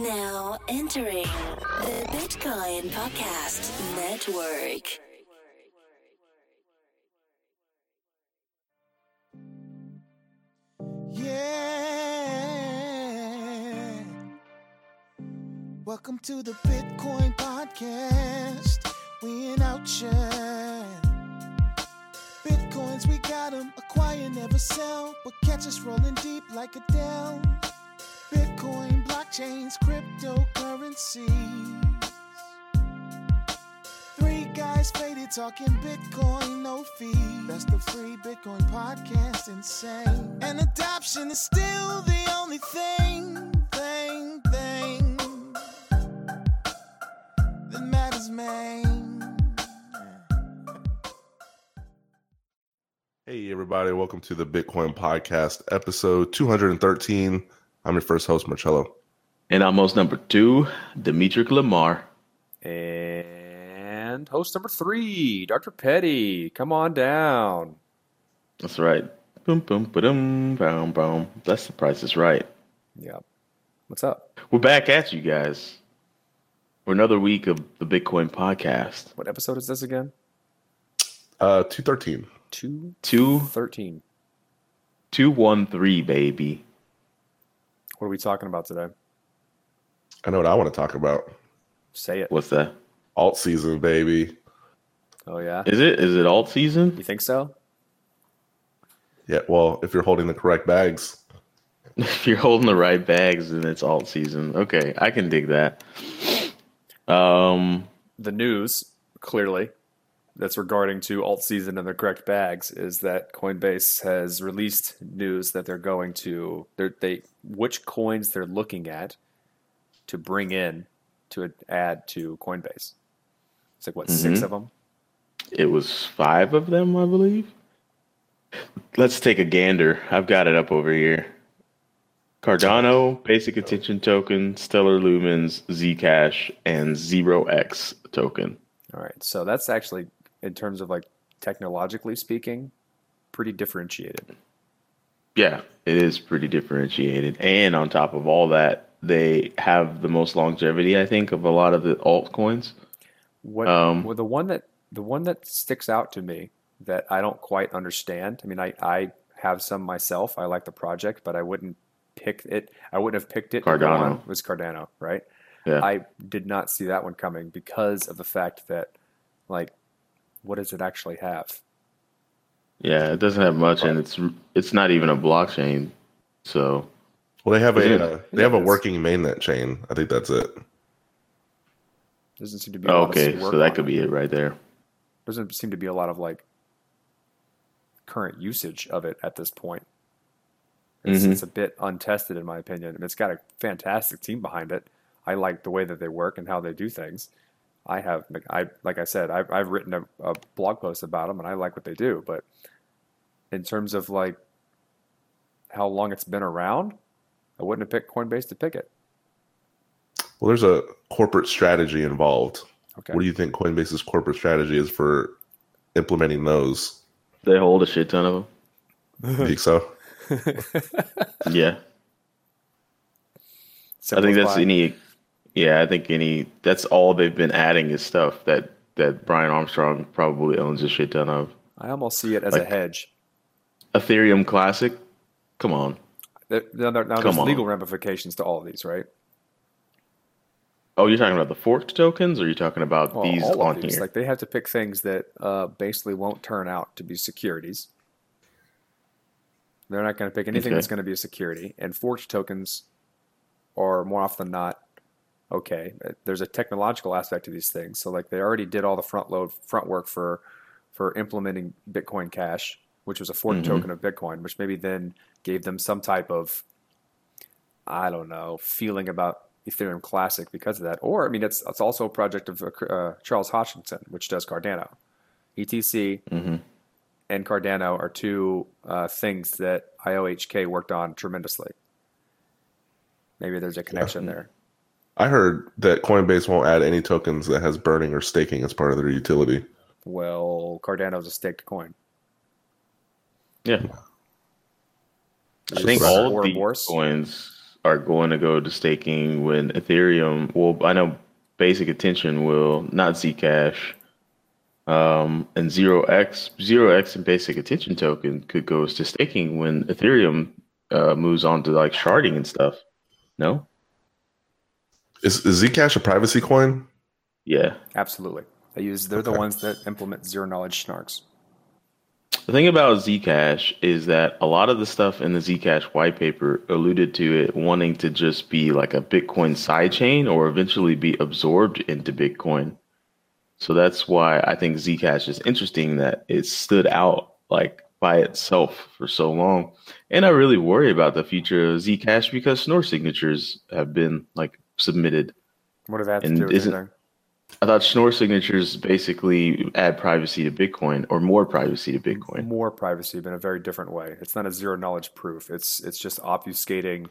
Now entering the Bitcoin Podcast Network. Yeah. Welcome to the Bitcoin Podcast. We in outshine. Bitcoins, we got 'em. Acquire, never sell. But catch us rolling deep like Adele. Bitcoin, blockchains, cryptocurrencies. Three guys faded talking Bitcoin, no fee. That's the free Bitcoin podcast, insane. And adoption is still the only thing, thing, thing that matters, man. Hey, everybody, welcome to the Bitcoin Podcast, episode 213. I'm your first host, Marcello. And I'm host number two, Dimitri Lamar. And host number three, Dr. Petty. Come on down. That's right. Boom, boom, boom, boom, boom. That's the price is right. Yep. What's up? We're back at you guys for another week of the Bitcoin podcast. What episode is this again? Uh, 213. Two Two, thirteen. two, one, three, baby. What are we talking about today? I know what I want to talk about. Say it. What's that? Alt season, baby. Oh yeah. Is it? Is it alt season? You think so? Yeah, well, if you're holding the correct bags. if you're holding the right bags, then it's alt season. Okay, I can dig that. Um, The news clearly that's regarding to alt season and the correct bags is that Coinbase has released news that they're going to they're, they which coins they're looking at to bring in to add to Coinbase. It's like what six Mhm. of them? it was five of them, I believe. Let's take a gander. I've got it up over here. Cardano, Basic Attention Token, Stellar Lumens, Zcash, and Zero X token. All right. So that's actually, in terms of like technologically speaking, pretty differentiated. Yeah, it is pretty differentiated. And on top of all that, they have the most longevity, I think, of a lot of the altcoins. What Um, well, the one that the one that sticks out to me that I don't quite understand. I mean, I I have some myself. I like the project, but I wouldn't pick it. I wouldn't have picked it. Cardano. on, Was Cardano right? Yeah. I did not see that one coming because of the fact that, like, what does it actually have? Yeah, it doesn't have much, and it's it's not even a blockchain. So Well, they have a it- uh, they have a working mainnet chain. I think that's it. Doesn't seem to be. A lot of okay, so that on could be it right there. doesn't seem to be a lot of like current usage of it at this point. It's, Mhm. it's a bit untested in my opinion, and it's got a fantastic team behind it. I like the way that they work and how they do things. I have, like I like I said, I've, I've written a, a blog post about them, and I like what they do. But in terms of like how long it's been around, I wouldn't have picked Coinbase to pick it. Well, there's a corporate strategy involved. Okay, What do you think Coinbase's corporate strategy is for implementing those? They hold a shit ton of them. You think so? them. Yeah, I think that's Simplify. any. Yeah, I think any. That's all they've been adding is stuff that that Brian Armstrong probably owns a shit ton of. I almost see it as a hedge. Ethereum Classic. Come on. There, now, there- now there's on. legal ramifications to all of these, right? Oh, you're talking about the forked tokens, or you're talking about Well, these all on these. here? Like they have to pick things that uh, basically won't turn out to be securities. They're not going to pick anything Okay. that's going to be a security. And forged tokens are more often than not okay. There's a technological aspect to these things. So like they already did all the front load front work for for implementing Bitcoin Cash, which was a forked Mhm. token of Bitcoin, which maybe then gave them some type of I don't know feeling about Ethereum Classic because of that. Or I mean, it's it's also a project of uh, uh, Charles Hoskinson, which does Cardano. ETC Mhm. and Cardano are two uh, things that IOHK worked on tremendously. Maybe there's a connection there. I heard that Coinbase won't add any tokens that has burning or staking as part of their utility. Well, Cardano's a staked coin. Yeah. I think it all of Ouroboros? these coins are going to go to staking when Ethereum. Well, I know Basic Attention will not Zcash. Um, and zero X, zero X, and Basic Attention token could go to staking when Ethereum uh, moves on to like sharding and stuff. No, Is, is Zcash a privacy coin? yeah. Absolutely. They use they're the ones that implement zero knowledge snarks. The thing about Zcash is that a lot of the stuff in the Zcash white paper alluded to it wanting to just be like a Bitcoin sidechain or eventually be absorbed into Bitcoin. So that's why I think Zcash is interesting that it stood out like by itself for so long. And I really worry about the future of Zcash because Schnorr signatures have been like submitted. What does that And do with isn't- anything? I thought Schnorr signatures basically add privacy to Bitcoin or more privacy to Bitcoin. More privacy, but in a very different way. It's not a zero knowledge proof. It's it's just obfuscating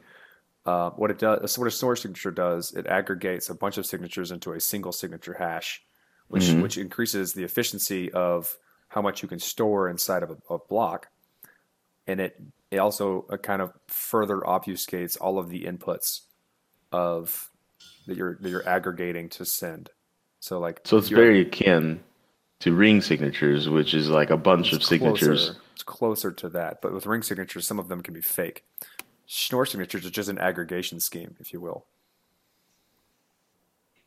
uh, what it does. What a Schnorr signature does, it aggregates a bunch of signatures into a single signature hash, which Mhm. which increases the efficiency of how much you can store inside of a, a block, and it it also uh, kind of further obfuscates all of the inputs of that you're that you're aggregating to send. So like So it's very akin to ring signatures, which is like a bunch of signatures. Closer, it's closer to that, but with ring signatures, some of them can be fake. Schnorr signatures are just an aggregation scheme, if you will.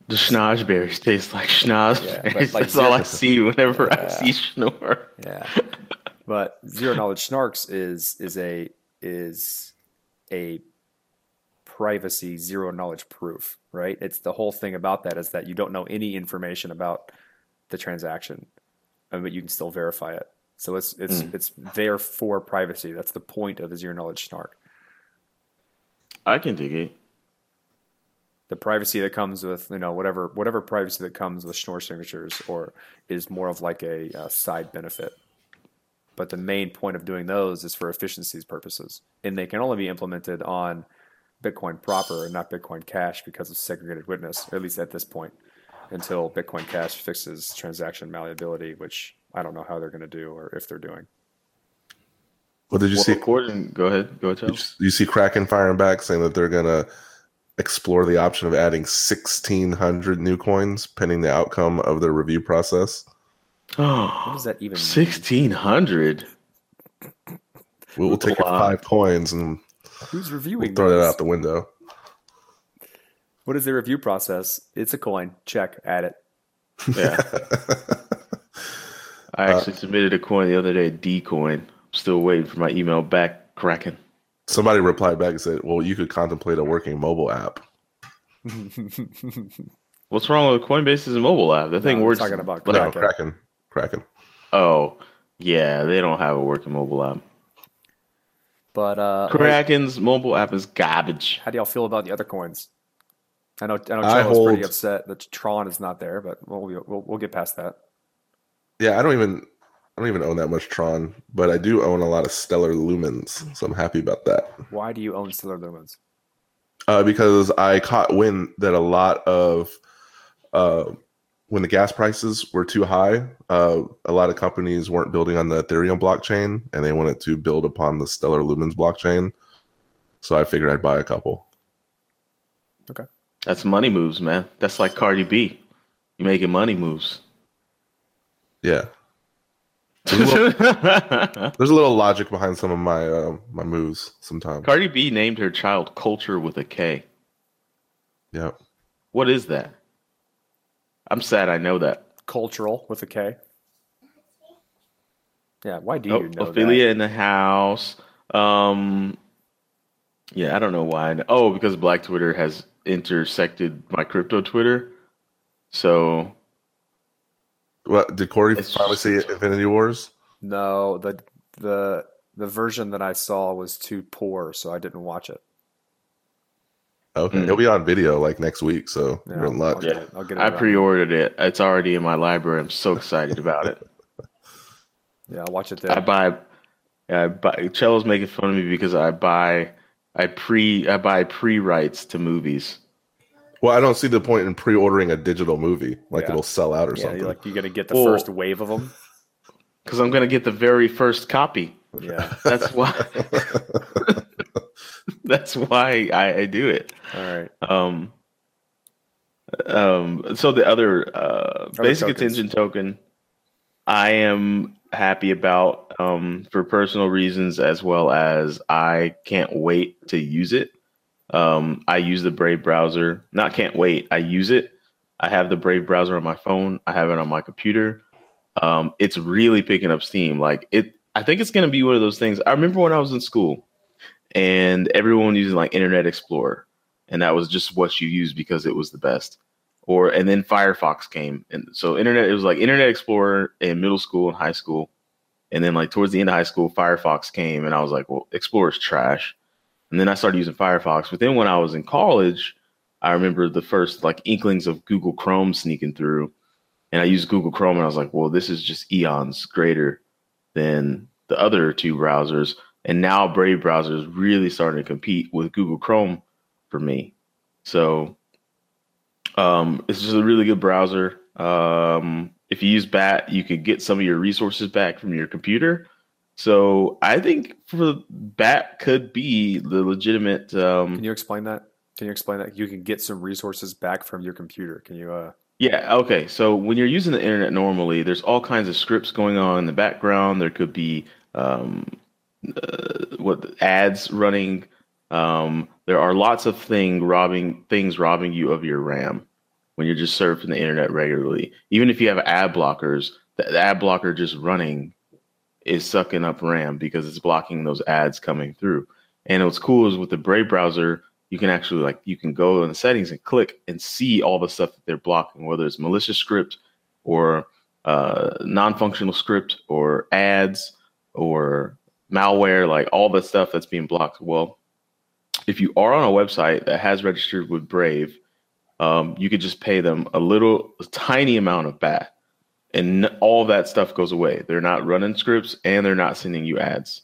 The schnozberries taste like schnozberries. but like That's all I see whenever Yeah. I see Schnorr. Yeah, but zero knowledge snarks is is a is a privacy zero knowledge proof, right? It's the whole thing about that is that you don't know any information about the transaction, but you can still verify it. So it's it's it's there for privacy. That's the point of a zero knowledge snark. I can dig it. the privacy that comes with you know whatever whatever privacy that comes with Schnorr signatures or is more of like a, uh side benefit. But the main point of doing those is for efficiencies purposes, and they can only be implemented on Bitcoin proper and not Bitcoin Cash because of segregated witness, at least at this point, until Bitcoin Cash fixes transaction malleability, which I don't know how they're going to do or if they're doing. What did you Well, see? according, go ahead, go ahead, You, you see Kraken firing back saying that they're gonna explore the option of adding sixteen hundred new coins pending the outcome of their review process. What does that even? Sixteen hundred. We will take your five coins and Who's reviewing we'll throw that out the window. What is the review process? It's a coin. Check. Add it. Yeah. I uh, actually submitted a coin the other day, D coin. I'm still waiting for my email back, Kraken. Somebody replied back and said, "Well, you could contemplate a working mobile app." What's wrong with Coinbase is a mobile app? The thing we're talking about No, Kraken. Kraken, Kraken. Oh, yeah, they don't have a working mobile app. But uh, Kraken's mobile app is garbage. how do y'all feel about the other coins? I know I know I Cello's pretty upset that Tron is not there, but we'll we'll, we'll get past that. Yeah, I don't even I don't even own that much Tron, but I do own a lot of Stellar Lumens, so I'm happy about that. Why do you own Stellar Lumens? Uh, because I caught wind that a lot of uh, when the gas prices were too high, uh, a lot of companies weren't building on the Ethereum blockchain, and they wanted to build upon the Stellar Lumens blockchain. So I figured I'd buy a couple. Okay. That's money moves, man. That's like Cardi B. You're making money moves. Yeah, there's a little logic behind some of my uh, my moves sometimes. Cardi B named her child Culture with a K. Yeah. What is that? I'm sad I know that. Cultural with a K. Yeah, why do Oh, you know Ophelia in the house. Um, yeah, I don't know why. Oh, because Black Twitter has intersected my crypto Twitter. So What did Corey It's finally just- see Infinity Wars? No, the the the version that I saw was too poor, so I didn't watch it. Okay, Mm. he'll be on video like next week, so Yeah, you're in I'll, luck. I'll get it. I'll get it. I pre-ordered it. It's already in my library. I'm so excited about it. Yeah, I'll watch it there. I there. buy. I buy. Cello's making fun of me because I buy. I pre. I buy pre-rights to movies. Well, I don't see the point in pre-ordering a digital movie. Like Yeah. it'll sell out or Yeah, something. like you're gonna get the Well- first wave of them. Because I'm gonna get the very first copy. Yeah, That's why. That's why I, I do it. All right. Um, um, so the other uh, basic tokens. attention token, I am happy about um, for personal reasons as well as I can't wait to use it. Um, I use the Brave browser. Not can't wait. I use it. I have the Brave browser on my phone. I have it on my computer. Um, it's really picking up steam. Like it, I think it's going to be one of those things. I remember when I was in school, and everyone using like Internet Explorer, and that was just what you used because it was the best. Or and then Firefox came, and so Internet it was like Internet Explorer in middle school and high school, and then like towards the end of high school, Firefox came, and I was like, well, Explorer's trash. And then I started using Firefox. But then when I was in college, I remember the first like inklings of Google Chrome sneaking through, and I used Google Chrome, and I was like, well, this is just eons greater than the other two browsers. And now Brave browser is really starting to compete with Google Chrome for me. So um, it's just a really good browser. Um, if you use Bat, you could get some of your resources back from your computer. So I think for Bat could be the legitimate. Um, Can you explain that? Can you explain that? You can get some resources back from your computer. Can you? Uh, Yeah. Okay. So when you're using the internet normally, there's all kinds of scripts going on in the background. There could be um, uh, what ads running. Um, there are lots of thing robbing things robbing you of your RAM when you're just surfing the internet regularly. Even if you have ad blockers, the, ad blocker just running is sucking up RAM because it's blocking those ads coming through. And what's cool is with the Brave browser, you can actually like you can go in the settings and click and see all the stuff that they're blocking, whether it's malicious script or uh, non-functional script or ads or malware, like all the stuff that's being blocked. Well, if you are on a website that has registered with Brave, um, you could just pay them a little, a tiny amount of BAT, and all that stuff goes away. They're not running scripts and they're not sending you ads,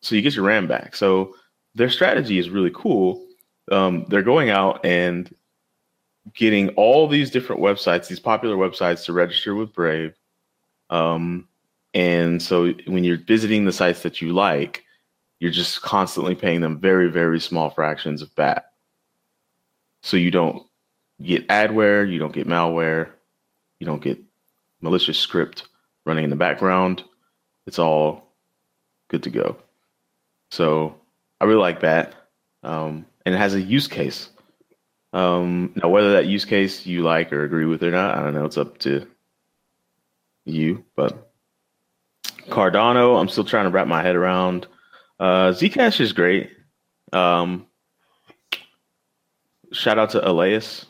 so you get your RAM back. So their strategy is really cool. Um, they're going out and getting all these different websites, these popular websites, to register with Brave. Um, and so when you're visiting the sites that you like, you're just constantly paying them very, very small fractions of BAT. So you don't get adware, you don't get malware, you don't get malicious script running in the background. It's all good to go. So I really like that. Um, and it has a use case. Um, now, whether that use case you like or agree with or not, I don't know. It's up to you. But Cardano, I'm still trying to wrap my head around. Uh, Zcash is great. Um, shout out to Elias.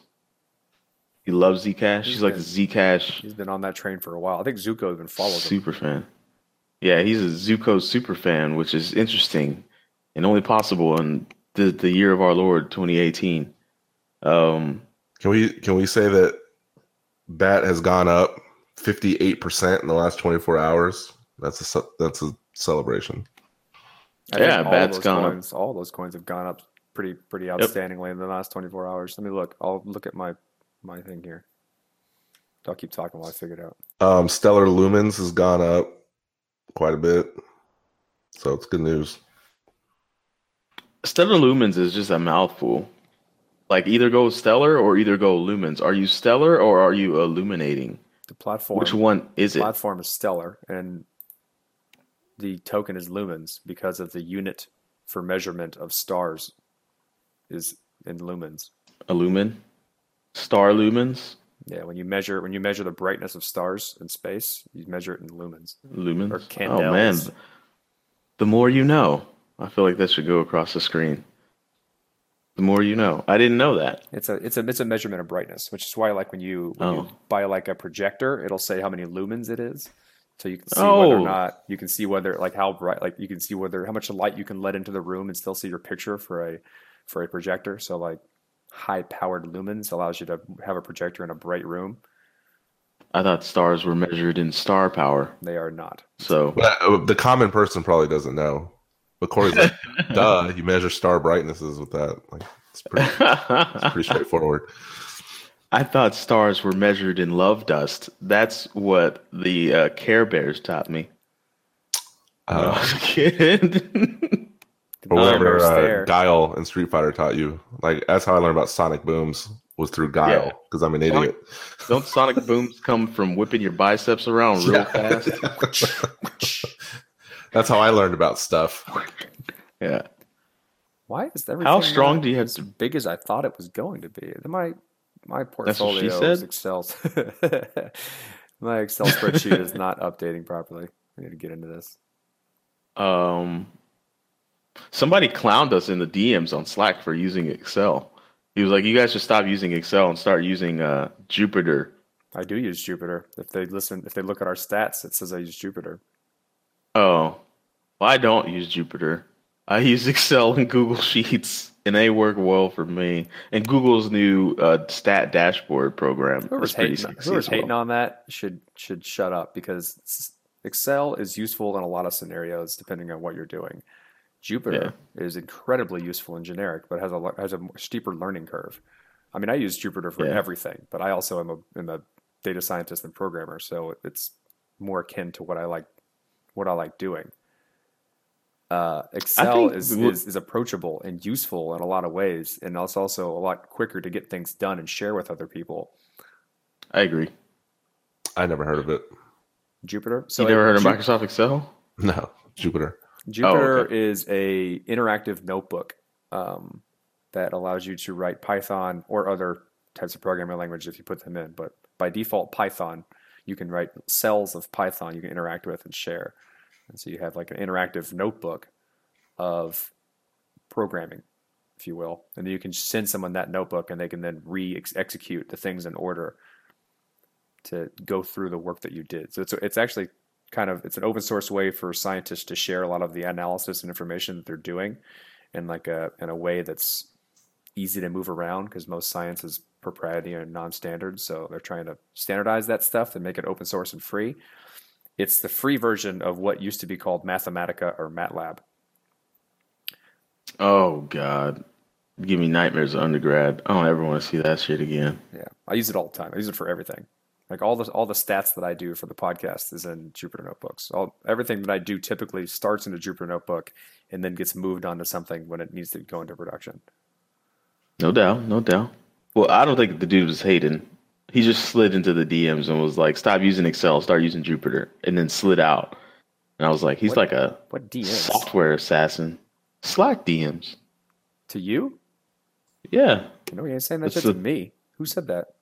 He loves Zcash. He's like the Zcash he's been on that train for a while. I think Zooko even followed him. super fan. Yeah, he's a Zooko super fan, which is interesting and only possible in the, the year of our Lord 2018. Um, Can we can we say that Bat has gone up fifty eight percent in the last twenty four hours? That's a that's a celebration. I Yeah, all Bat's those gone up. coins, All those coins have gone up pretty pretty outstandingly in the last 24 hours. Let me look. I'll look at my my thing here. I'll keep talking while I figure it out. Um, Stellar Lumens has gone up quite a bit, so it's good news. Stellar Lumens is just a mouthful. Like either go Stellar or either go Lumens. Are you Stellar or are you illuminating? The platform. Which one is it? platform is stellar, and the token is lumens because of the unit for measurement of stars is in lumens. A lumen? Star lumens? Yeah, when you measure when you measure the brightness of stars in space, you measure it in lumens. Lumens? Or oh man. candles. The more you know. I feel like that should go across the screen. The more you know. I didn't know that. It's a it's a it's a measurement of brightness, which is why like when you when you Oh. buy like a projector, it'll say how many lumens it is. So you can see whether or Oh. not you can see whether like how bright like you can see whether how much light you can let into the room and still see your picture for a for a projector. So like high powered lumens allows you to have a projector in a bright room. I thought stars were measured in star power. They are not. So But uh, the common person probably doesn't know. But Corey's like, duh, you measure star brightnesses with that. Like, it's pretty, it's pretty straightforward. I thought stars were measured in love dust. That's what the uh, Care Bears taught me. Uh, I was a kid. or whatever was uh, there. Guile and Street Fighter taught you. Like that's how I learned about Sonic Booms was through Guile Yeah. because I'm an Sonic- idiot. Don't sonic booms come from whipping your biceps around real Yeah. fast? That's how I learned about stuff. Yeah. Why is everything how strong do you have as big as I thought it was going to be? My my That's what she portfolio is? Excel. my Excel spreadsheet is not updating properly. I need to get into this. Um, somebody clowned us in the DMs on Slack for using Excel. He was like, "You guys should stop using Excel and start using uh, Jupyter." I do use Jupyter. If they listen, if they look at our stats, it says I use Jupyter. Oh, well, I don't use Jupyter. I use Excel and Google Sheets, and they work well for me. And Google's new uh, stat dashboard program Whoever's is pretty hating, whoever's as well. hating on that should should shut up because Excel is useful in a lot of scenarios depending on what you're doing. Jupyter is incredibly useful and generic, but has a has a steeper learning curve. I mean, I use Jupyter for Yeah. everything, but I also am a am a data scientist and programmer, so it's more akin to what I like what I like doing. Uh, Excel is, is is approachable and useful in a lot of ways, and it's also a lot quicker to get things done and share with other people. I agree. I never heard of it. Jupyter. So you never heard of Ju- Microsoft Excel? No, Jupiter. Jupyter okay. is a interactive notebook um, that allows you to write Python or other types of programming language if you put them in. But by default, Python, you can write cells of Python you can interact with and share. And so you have like an interactive notebook of programming, if you will. And you can send someone that notebook and they can then re execute the things in order to go through the work that you did. So it's, it's actually kind of it's an open source way for scientists to share a lot of the analysis and information that they're doing in like a in a way that's easy to move around because most science is proprietary and non-standard so they're trying to standardize that stuff and make it open source and free it's the free version of what used to be called mathematica or matlab Oh God, give me nightmares of undergrad. I don't ever want to see that shit again. yeah i use it all the time i use it for everything like all the all the stats that i do for the podcast is in jupyter notebooks all everything that i do typically starts in a jupyter notebook and then gets moved onto something when it needs to go into production No doubt, no doubt. Well, I don't think the dude was hating. He just slid into the DMs and was like, "Stop using Excel, start using Jupyter," and then slid out. And I was like, "He's What- like a what DMs? software assassin." Slack DMs. To you? Yeah, No, he ain't saying that shit to me. Who said that?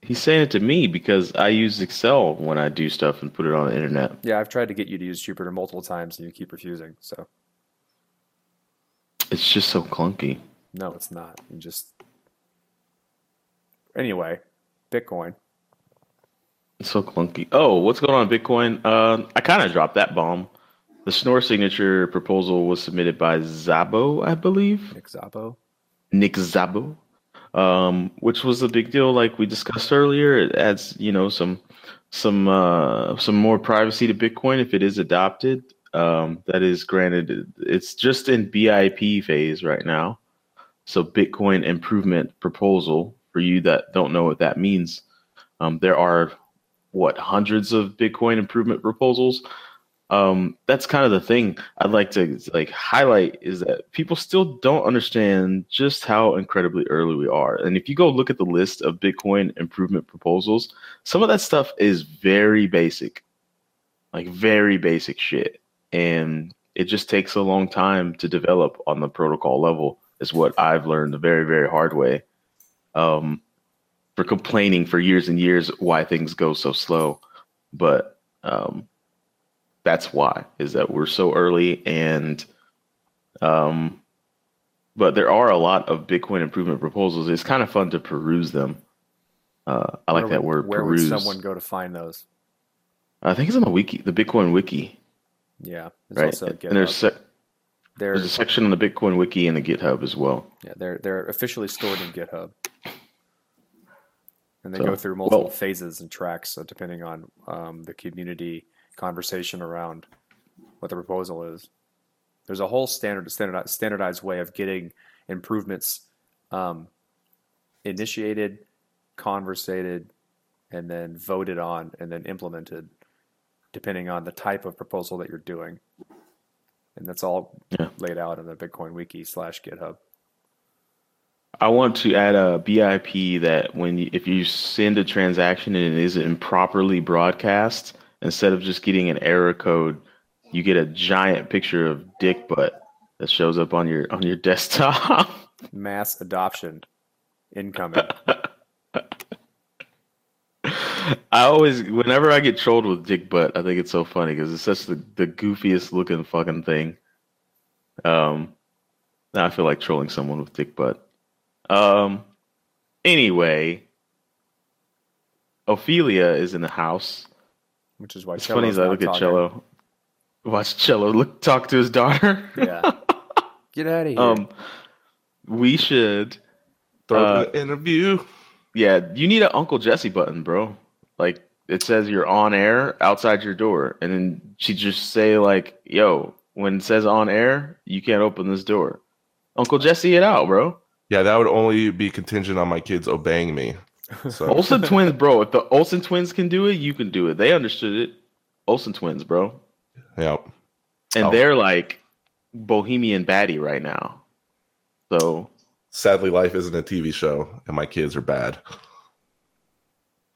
he's saying it to me because I use Excel when I do stuff and put it on the internet. Yeah, I've tried to get you to use Jupyter multiple times and you keep refusing. So It's just so clunky. no, it's not. You just anyway, Bitcoin. It's so clunky. Oh, what's going on, Bitcoin? Uh, I kind of dropped that bomb. The Schnorr signature proposal was submitted by Szabo, I believe. Nick Szabo. Nick Szabo, um, which was a big deal, like we discussed earlier. It adds, you know, some some uh, some more privacy to Bitcoin if it is adopted. Um, that is granted, it's just in BIP phase right now. So Bitcoin improvement proposal for you that don't know what that means. Um, there are what hundreds of Bitcoin improvement proposals um, that's kind of the thing I'd like to like highlight is that people still don't understand just how incredibly early we are. And if you go look at the list of Bitcoin improvement proposals, some of that stuff is very basic, like very basic shit. And it just takes a long time to develop on the protocol level, is what I've learned the very, very hard way. Um, for complaining for years and years why things go so slow. But um, that's why is that we're so early and um but there are a lot of bitcoin improvement proposals it's kind of fun to peruse them uh i like Where that word Where peruse would someone go to find those? i think it's on the wiki the bitcoin wiki Yeah, right and there's GitHub. They're there's a section on the bitcoin wiki and the github as well yeah, they're they're officially stored in GitHub, and they So, go through multiple well- phases and tracks, so depending on um, the community conversation around what the proposal is. There's a whole standard standardized, standardized way of getting improvements um, initiated, conversated, and then voted on, and then implemented, depending on the type of proposal that you're doing. And that's all Yeah. laid out in the Bitcoin Wiki slash GitHub. I want to add a BIP that when you, if you send a transaction and it is improperly broadcast, instead of just getting an error code, you get a giant picture of dick butt that shows up on your on your desktop. Mass adoption incoming. I always, whenever I get trolled with dick butt, I think it's so funny because it's such the, the goofiest looking fucking thing. Um, now I feel like trolling someone with dick butt. Um, anyway, Ophelia is in the house. which is why It's funny Cello's as I not look at talking. Cello, watch Cello look talk to his daughter. Yeah. Get out of here. um, we should. Throw Uh, an interview. Yeah, you need an Uncle Jesse button, bro. Like it says you're on air outside your door, and then she just say like, "Yo, when it says on air, you can't open this door." Uncle Jesse it out, bro. Yeah, that would only be contingent on my kids obeying me. So Olsen twins, bro. If the Olsen twins can do it, you can do it. They understood it. Olsen twins, bro, Yep. and Oh. they're like bohemian baddie right now. So sadly, life isn't a TV show, and my kids are bad.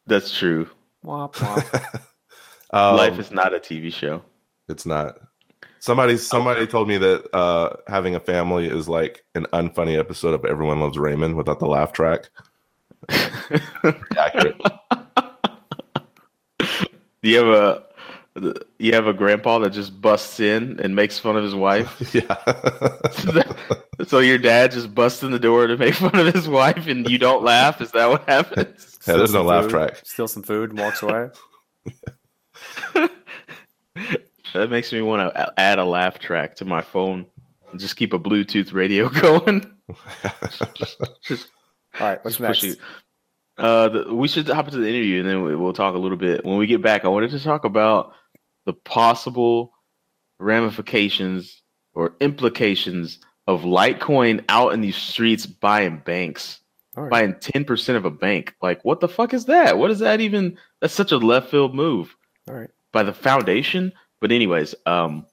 that's true. Womp womp. Um, Life is not a TV show. It's not. Somebody somebody told me that uh, having a family is like an unfunny episode of Everyone Loves Raymond without the laugh track. Pretty accurate. you have a you have a grandpa that just busts in and makes fun of his wife. yeah. so your dad just busts in the door to make fun of his wife, and you don't laugh. Is that what happens? Yeah, there's no some laugh food, track. Steals some food and walks away. That makes me want to add a laugh track to my phone and just keep a Bluetooth radio going. just All right, what's just next? push it. Uh, the, we should hop into the interview and then we, we'll talk a little bit. When we get back, I wanted to talk about the possible ramifications or implications of Litecoin out in these streets buying banks, All right. buying 10% of a bank. Like, what the fuck is that? What is that even? That's such a left field move All right. by the foundation. But anyways, um,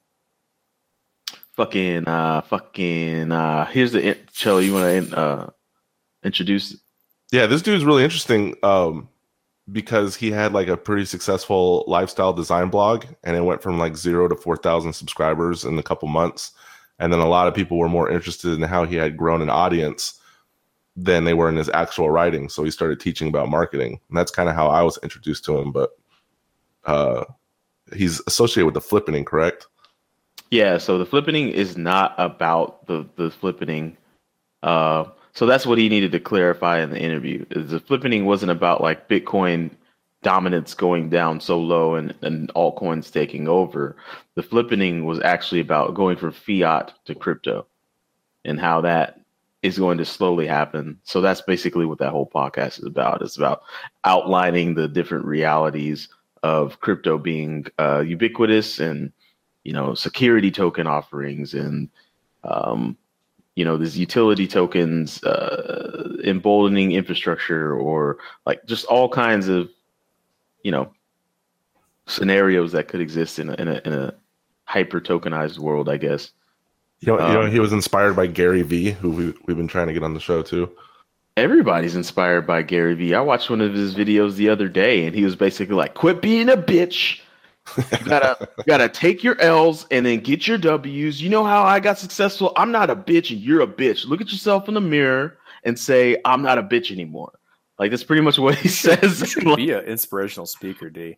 fucking, uh, fucking, uh, here's the in- Cello. You want to uh, introduce? Yeah, this dude's really interesting um, because he had like a pretty successful lifestyle design blog, and it went from like zero to four thousand subscribers in a couple months. And then a lot of people were more interested in how he had grown an audience than they were in his actual writing. So he started teaching about marketing, and that's kind of how I was introduced to him. But uh, he's associated with the flippening, correct? Yeah, so the flippening is not about the the flippening. Uh, so that's what he needed to clarify in the interview. Is the flippening wasn't about like Bitcoin dominance going down so low and and altcoins taking over. The flippening was actually about going from fiat to crypto, and how that is going to slowly happen. So that's basically what that whole podcast is about. It's about outlining the different realities of crypto being uh, ubiquitous and you know security token offerings and um, you know these utility tokens uh, emboldening infrastructure or like just all kinds of you know scenarios that could exist in a, in a, in a hyper tokenized world i guess You know, you know, Um, he was inspired by Gary Vee, who we, we've been trying to get on the show too. everybody's inspired by gary vee i watched one of his videos the other day and he was basically like quit being a bitch you gotta you gotta take your L's and then get your W's. You know how I got successful? I'm not a bitch and you're a bitch. Look at yourself in the mirror and say, I'm not a bitch anymore. Like that's pretty much what he says. Be an inspirational speaker, D.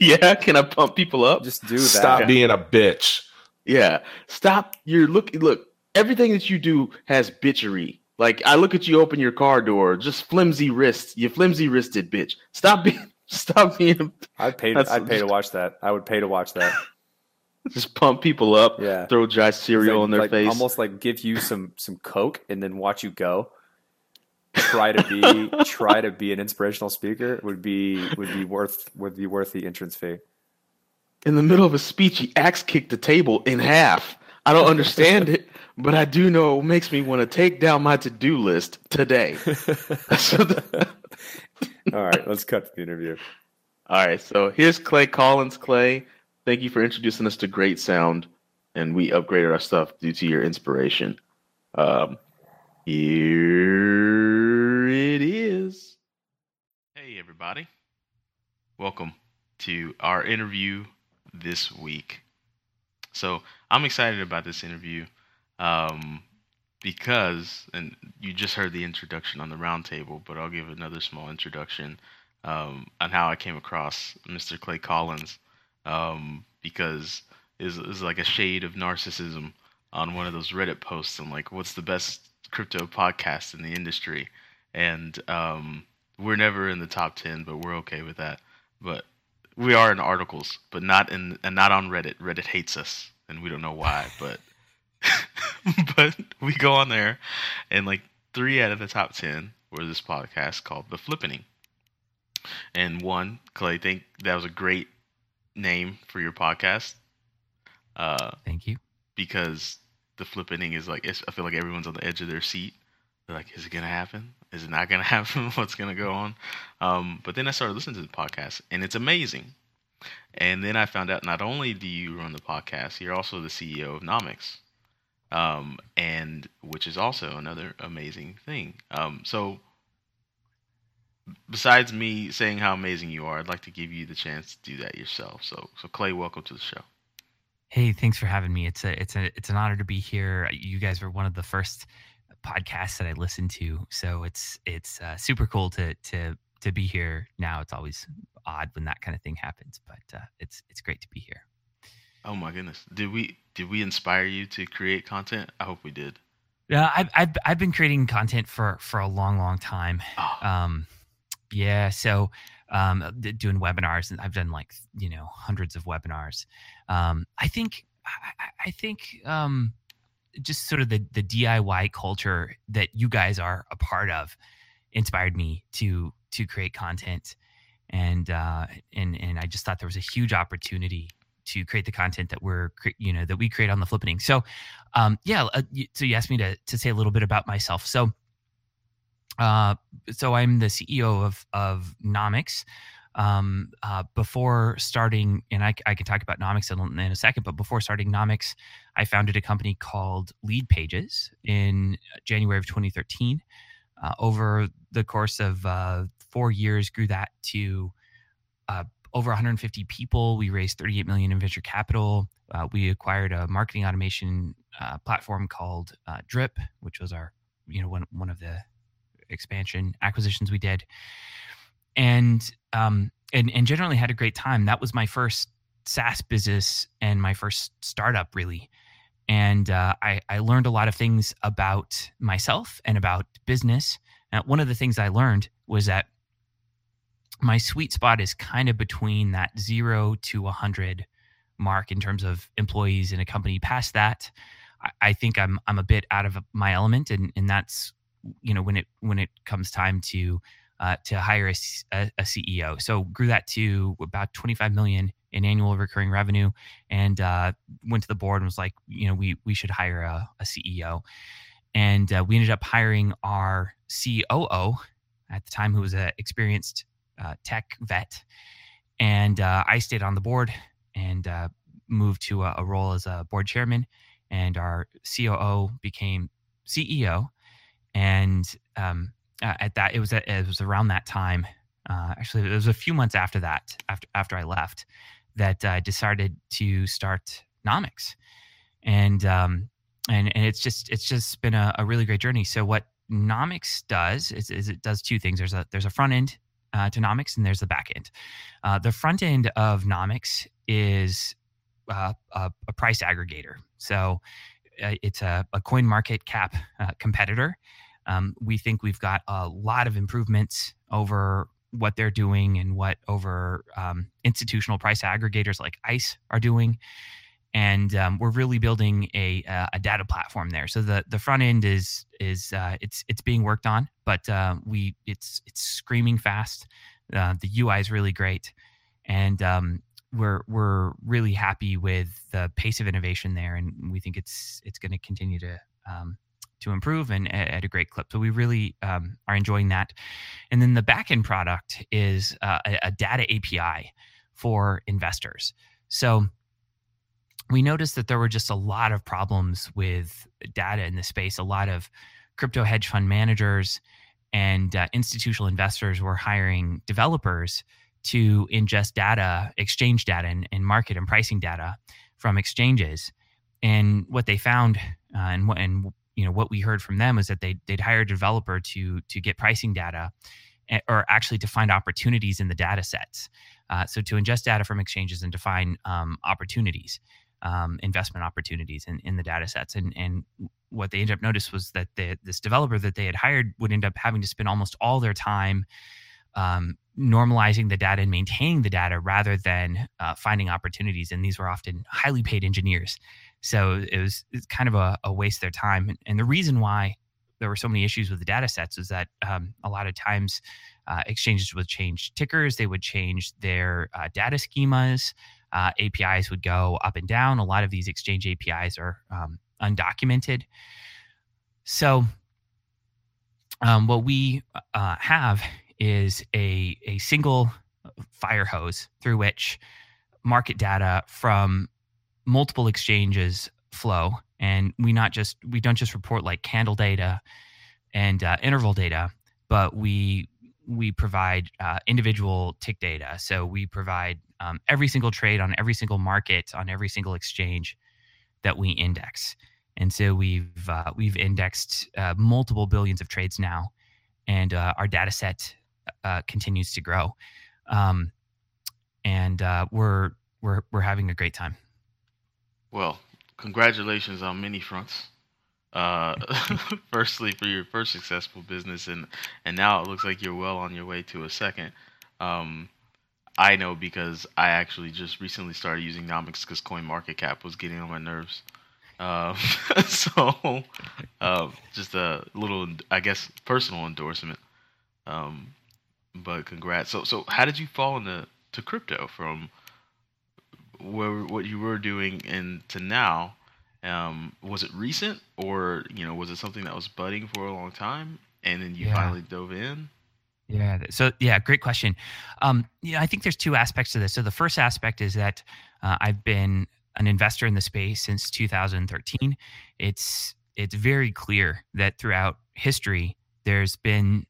yeah, can I pump people up? Just do that. Stop being a bitch. Yeah. Stop your look look, everything that you do has bitchery. Like I look at you open your car door, just flimsy wrists. You flimsy wristed bitch. Stop being stop being I'd pay. I'd pay to watch that. I would pay to watch that. just pump people up, Yeah. throw dry cereal Like- in their like, face. Almost like give you some some coke and then watch you go. Try to be try to be an inspirational speaker would be would be worth would be worth the entrance fee. In the middle of a speech, he axe kicked the table in half. I don't understand it, but I do know it makes me want to take down my to do list today. So the- All right, let's cut to the interview. all right, so here's Clay Collins. Clay, thank you for introducing us to Great Sound. and we upgraded our stuff due to your inspiration. Um, here it is. Hey, everybody. Welcome to our interview this week. So, I'm excited about this interview um, because, and you just heard the introduction on the roundtable, but I'll give another small introduction um, on how I came across Mr. Clay Collins um, because is is like a shade of narcissism on one of those Reddit posts. I'm like, what's the best crypto podcast in the industry? And um, we're never in the top ten, but we're okay with that. But we are in articles, but not in and not on Reddit. Reddit hates us, and we don't know why. But but we go on there, and like three out of the top ten were this podcast called The Flippening. And one, Clay, think that was a great name for your podcast. Uh, Thank you. because the flippening is like it's, I feel like everyone's on the edge of their seat. They're like, is it gonna happen? Is it not gonna happen? What's gonna go on? Um, but then I started listening to the podcast, and it's amazing. And then I found out not only do you run the podcast, you're also the CEO of Nomics, um, and which is also another amazing thing. Um, so, besides me saying how amazing you are, I'd like to give you the chance to do that yourself. So, so Clay, welcome to the show. Hey, thanks for having me. It's a it's a it's an honor to be here. You guys were one of the first podcasts that I listen to, so it's it's uh, super cool to to to be here now. It's always odd when that kind of thing happens, but uh, it's it's great to be here. Oh my goodness. Did we did we inspire you to create content? I hope we did. Yeah, I've, I've I've been creating content for for a long, long time. Oh, Um, yeah, so um, doing webinars, and I've done like you know hundreds of webinars. Um, I think I, I- I think um, just sort of the the DIY culture that you guys are a part of inspired me to to create content, and uh, and and I just thought there was a huge opportunity to create the content that we're you know that we create on the flippening. So um, yeah, uh, so you asked me to to say a little bit about myself. So uh, so I'm the CEO of of Nomics. Um, uh, before starting, and I, I can talk about Nomics in, in a second, but before starting Nomics, I founded a company called Lead Pages in January of 2013. Uh, over the course of uh, four years, grew that to uh, over 150 people. We raised 38 million in venture capital. Uh, we acquired a marketing automation uh, platform called uh, Drip, which was our, you know, one one of the expansion acquisitions we did and um and and generally had a great time. That was my first saas business and my first startup really. And uh, I, I learned a lot of things about myself and about business. And one of the things i learned was that my sweet spot is kind of between that zero to a 100 mark in terms of employees in a company. Past that I, I think i'm i'm a bit out of my element and and that's you know when it when it comes time to uh, to hire a CEO. So grew that to about 25 million in annual recurring revenue, and uh, went to the board and was like, you know, we we should hire a, a CEO, and uh, we ended up hiring our COO at the time, who was an experienced uh, tech vet, and uh, I stayed on the board and uh, moved to a, a role as a board chairman, and our COO became CEO and um, uh, at that it was at, it was around that time uh, actually it was a few months after that after after i left that i decided to start nomics. And um, and and it's just it's just been a, a really great journey. So what nomics does is, is it does two things. There's a there's a front end uh, to nomics and there's the back end. Uh, the front end of nomics is uh, a, a price aggregator. So uh, it's a, a coin market cap uh, competitor um, we think we've got a lot of improvements over what they're doing and what over um, institutional price aggregators like ICE are doing. And um, we're really building a, uh, a data platform there. So the, the front end is is uh, it's it's being worked on, but uh, we it's it's screaming fast. Uh, the UI is really great, and um, we're we're really happy with the pace of innovation there, and we think it's it's going to continue to um, to improve and at, a great clip. So we really um, are enjoying that. And then the backend product is uh, a, a data API for investors. So we noticed that there were just a lot of problems with data in the space. A lot of crypto hedge fund managers and uh, institutional investors were hiring developers to ingest data, exchange data, and, and, market and pricing data from exchanges. And what they found, uh, and what and you know what we heard from them is that they they'd hire a developer to to get pricing data, eh, or actually to find opportunities in the data sets. Uh, so to ingest data from exchanges and to find um, opportunities um, investment opportunities in, in the data sets. And, and what they ended up noticed was that the, this developer that they had hired would end up having to spend almost all their time um, normalizing the data and maintaining the data rather than uh, finding opportunities. And these were often highly paid engineers. So it was, kind of a, a, waste of their time. And the reason why there were so many issues with the data sets is that um, a lot of times uh, exchanges would change tickers, they would change their uh, data schemas uh, APIs would go up and down. A lot of these exchange APIs are um, undocumented. So, um, what we uh, have is a, a single fire hose through which market data from multiple exchanges flow and we not just we don't just report like candle data and uh, interval data but we we provide uh, individual tick data. So we provide um, every single trade on every single market on every single exchange that we index. And so we've uh, we've indexed uh, multiple billions of trades now, and uh, our data set uh, continues to grow. Um, and uh, we're we're we're having a great time. Well, congratulations on many fronts uh, firstly for your first successful business, and and now it looks like you're well on your way to a second. Um, I know because I actually just recently started using Nomics because CoinMarketCap was getting on my nerves. Uh, so, uh, just a little, I guess, personal endorsement. Um, but congrats. So, so how did you fall into to crypto from where what you were doing and to now? Um, was it recent, or you know, was it something that was budding for a long time, and then you yeah. finally dove in? Yeah. So yeah, great question. Um, yeah, I think there's two aspects to this. So the first aspect is that uh, I've been an investor in the space since 2013. It's it's very clear that throughout history there's been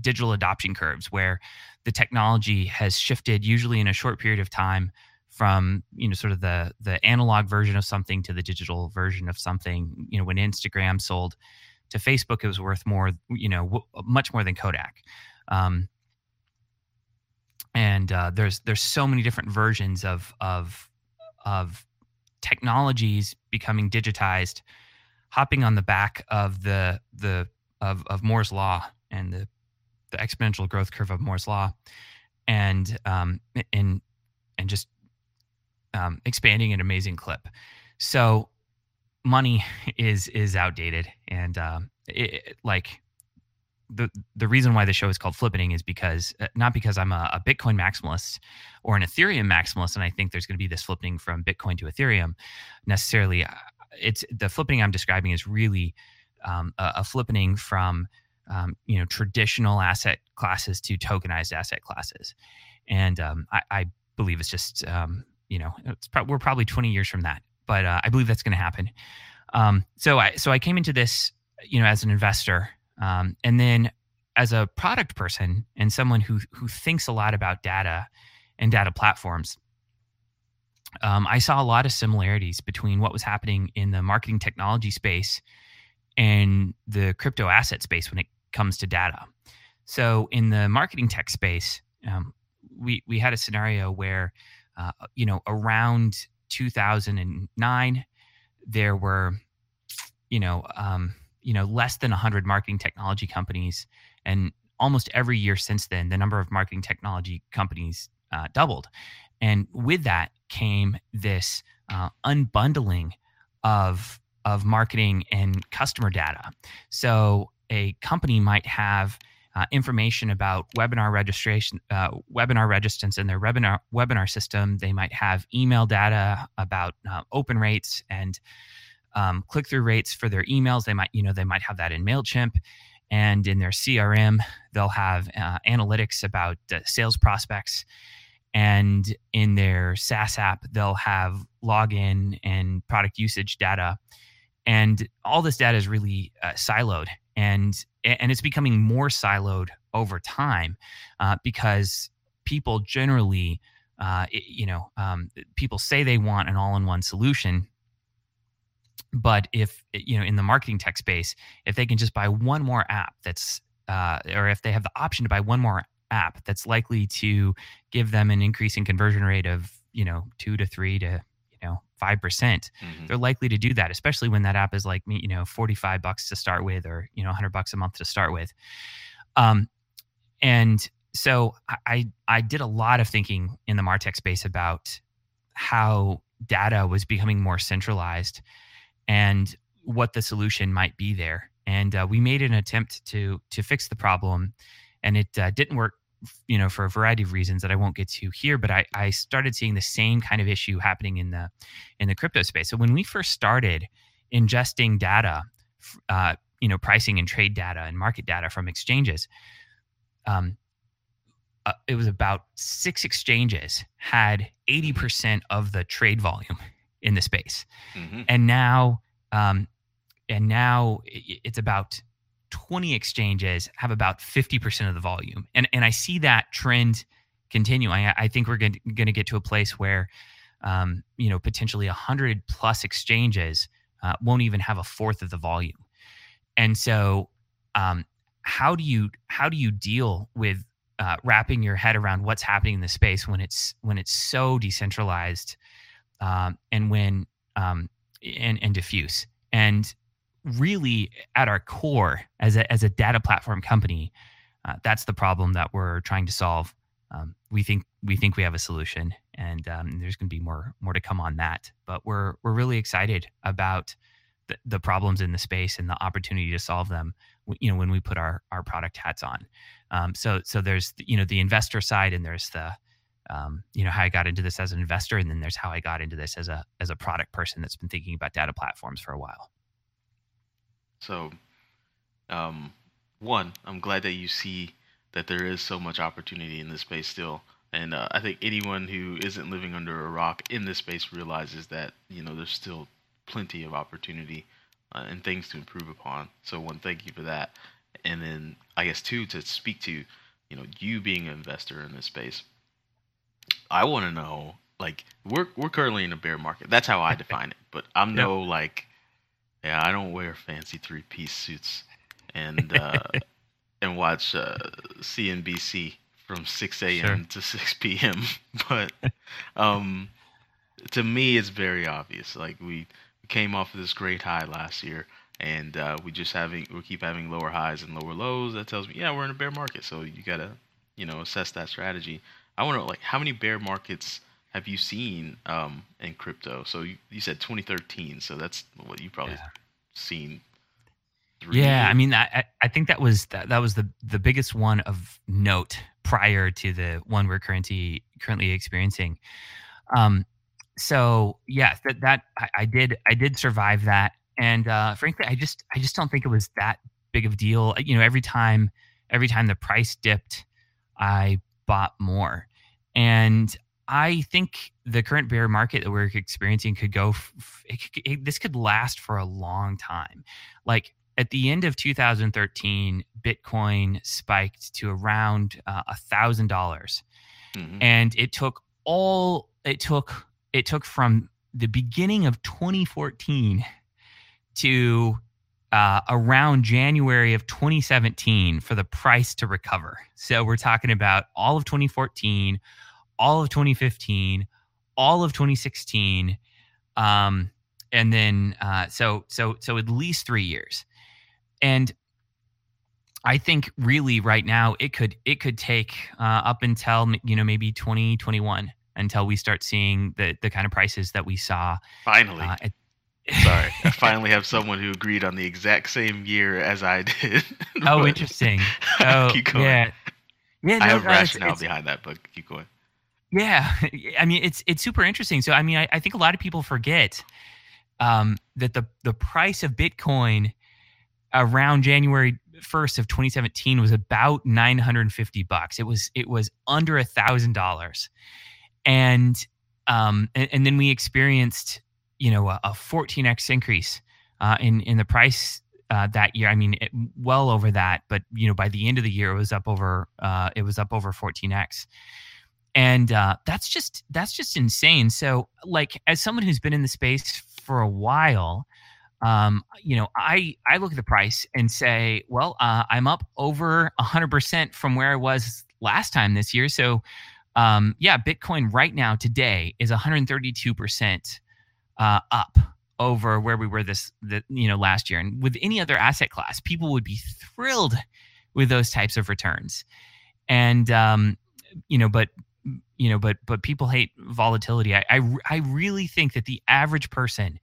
digital adoption curves where the technology has shifted usually in a short period of time from you know sort of the the analog version of something to the digital version of something. You know when instagram sold to facebook it was worth more you know w- much more than kodak. Um, and uh, there's there's so many different versions of of of technologies becoming digitized hopping on the back of the the of, of moore's law and the the exponential growth curve of moore's law. And um and and just um, expanding an amazing clip. So money is is outdated, and um, it, like the the reason why the show is called Flippening is because uh, not because I'm a, a, Bitcoin maximalist or an Ethereum maximalist, and I think there's going to be this flipping from Bitcoin to Ethereum. Necessarily, uh, it's the flipping I'm describing is really um, a, a flipping from um, you know traditional asset classes to tokenized asset classes, and um, I, I, believe it's just um, you know, pro- we're probably 20 years from that, but uh, I believe that's going to happen. Um, so I so I came into this, you know, as an investor, um, and then as a product person and someone who who thinks a lot about data and data platforms. Um, I saw a lot of similarities between what was happening in the marketing technology space and the crypto asset space when it comes to data. So in the marketing tech space, um, we we had a scenario where uh, you know, around 2009, there were, you know, um, you know, less than 100 marketing technology companies, and almost every year since then, the number of marketing technology companies uh, doubled, and with that came this uh, unbundling of of marketing and customer data. So a company might have uh, information about webinar registration, uh, webinar registrants in their webinar webinar system. They might have email data about uh, open rates and um, click through rates for their emails. They might, you know, they might have that in Mailchimp, and in their CRM, they'll have uh, analytics about sales prospects. and in their SaaS app, they'll have login and product usage data, and all this data is really uh, siloed, and and it's becoming more siloed over time uh, because people generally, uh, you know, um, people say they want an all-in-one solution, but if you know in the marketing tech space if they can just buy one more app that's uh, or if they have the option to buy one more app that's likely to give them an increase in conversion rate of you know two to three to you know five percent Mhm. they're likely to do that especially when that app is like me you know 45 bucks to start with or you know 100 bucks a month to start with um and so I, I i did a lot of thinking in the martech space about how data was becoming more centralized and what the solution might be there and uh, we made an attempt to to fix the problem and it uh, didn't work you know for a variety of reasons that i won't get to here but I, I started seeing the same kind of issue happening in the in the crypto space so when we first started ingesting data uh, you know pricing and trade data and market data from exchanges um, uh, it was about six exchanges had 80% of the trade volume in the space Mhm. and now um, and now it's about 20 exchanges have about 50% of the volume. And and i see that trend continuing i, I think we're going to get to a place where um, you know potentially 100 plus exchanges uh, won't even have a fourth of the volume. And so um, how do you how do you deal with uh, wrapping your head around what's happening in the space when it's when it's so decentralized um, and when um, and, and diffuse? And really at our core as a, as a data platform company uh, that's the problem that we're trying to solve. Um, we think we think we have a solution and um, there's going to be more more to come on that. But we're we're really excited about the, the problems in the space and the opportunity to solve them you know when we put our our product hats on. Um, so so there's you know the investor side and there's the um, you know how I got into this as an investor, and then there's how I got into this as a as a product person that's been thinking about data platforms for a while. So, um, one, I'm glad that you see that there is so much opportunity in this space still, and uh, I think anyone who isn't living under a rock in this space realizes that you know there's still plenty of opportunity uh, and things to improve upon. So, one, thank you for that, and then I guess two, to speak to you know you being an investor in this space. I want to know, like, we're we're currently in a bear market. That's how I define it. But I'm no like, yeah, I don't wear fancy three piece suits and uh, and watch uh, CNBC from 6 a.m. to 6 p.m. But um, to me, it's very obvious. Like we came off of this great high last year, and uh, we just having we keep having lower highs and lower lows. That tells me, yeah, we're in a bear market. So you gotta, you know, assess that strategy. I want to like, how many bear markets have you seen um, in crypto? So you, you said 2013. So that's what you probably Yeah. seen. Yeah, I mean, I I- think that was that, that was the the biggest one of note prior to the one we're currently currently experiencing. Um, so yeah, that that I, I did I did survive that, and uh, frankly, I just I just don't think it was that big of a deal. You know, every time every time the price dipped, I bought more, and I think the current bear market that we're experiencing could go. f- It it, this could last for a long time. Like at the end of 2013, Bitcoin spiked to around uh, a thousand dollars, Mhm. and it took all it took it took from the beginning of 2014 to uh, around January of 2017 for the price to recover. So we're talking about all of 2014, all of 2015, all of 2016, um, and then uh, so so so at least three years. And I think really right now it could it could take uh, up until you know maybe 2021 until we start seeing the the kind of prices that we saw. Finally. Uh, at, Sorry, I finally have someone who agreed on the exact same year as I did. oh, interesting. Oh, keep going. yeah. Yeah, I no, have no, it's- rationale it's- behind that, but keep going. Yeah, I mean it's it's super interesting. So I mean I, I think a lot of people forget um, that the the price of Bitcoin around January 1st of 2017 was about 950 bucks. It was it was under a thousand dollars, and um and, and then we experienced you know a, a 14x increase uh, in in the price uh, that year. I mean, it, well over that. But you know, by the end of the year, it was up over uh, it was up over 14x, and uh, that's just that's just insane. So, like, as someone who's been in the space for a while, um, you know, I I look at the price and say, well, uh, I'm up over 100 percent from where I was last time this year. So, um, yeah, Bitcoin right now today is 132 percent uh, up over where we were this the, you know last year and with any other asset class people would be thrilled with those types of returns and um you know but you know but but people hate volatility I, I i really think that the average person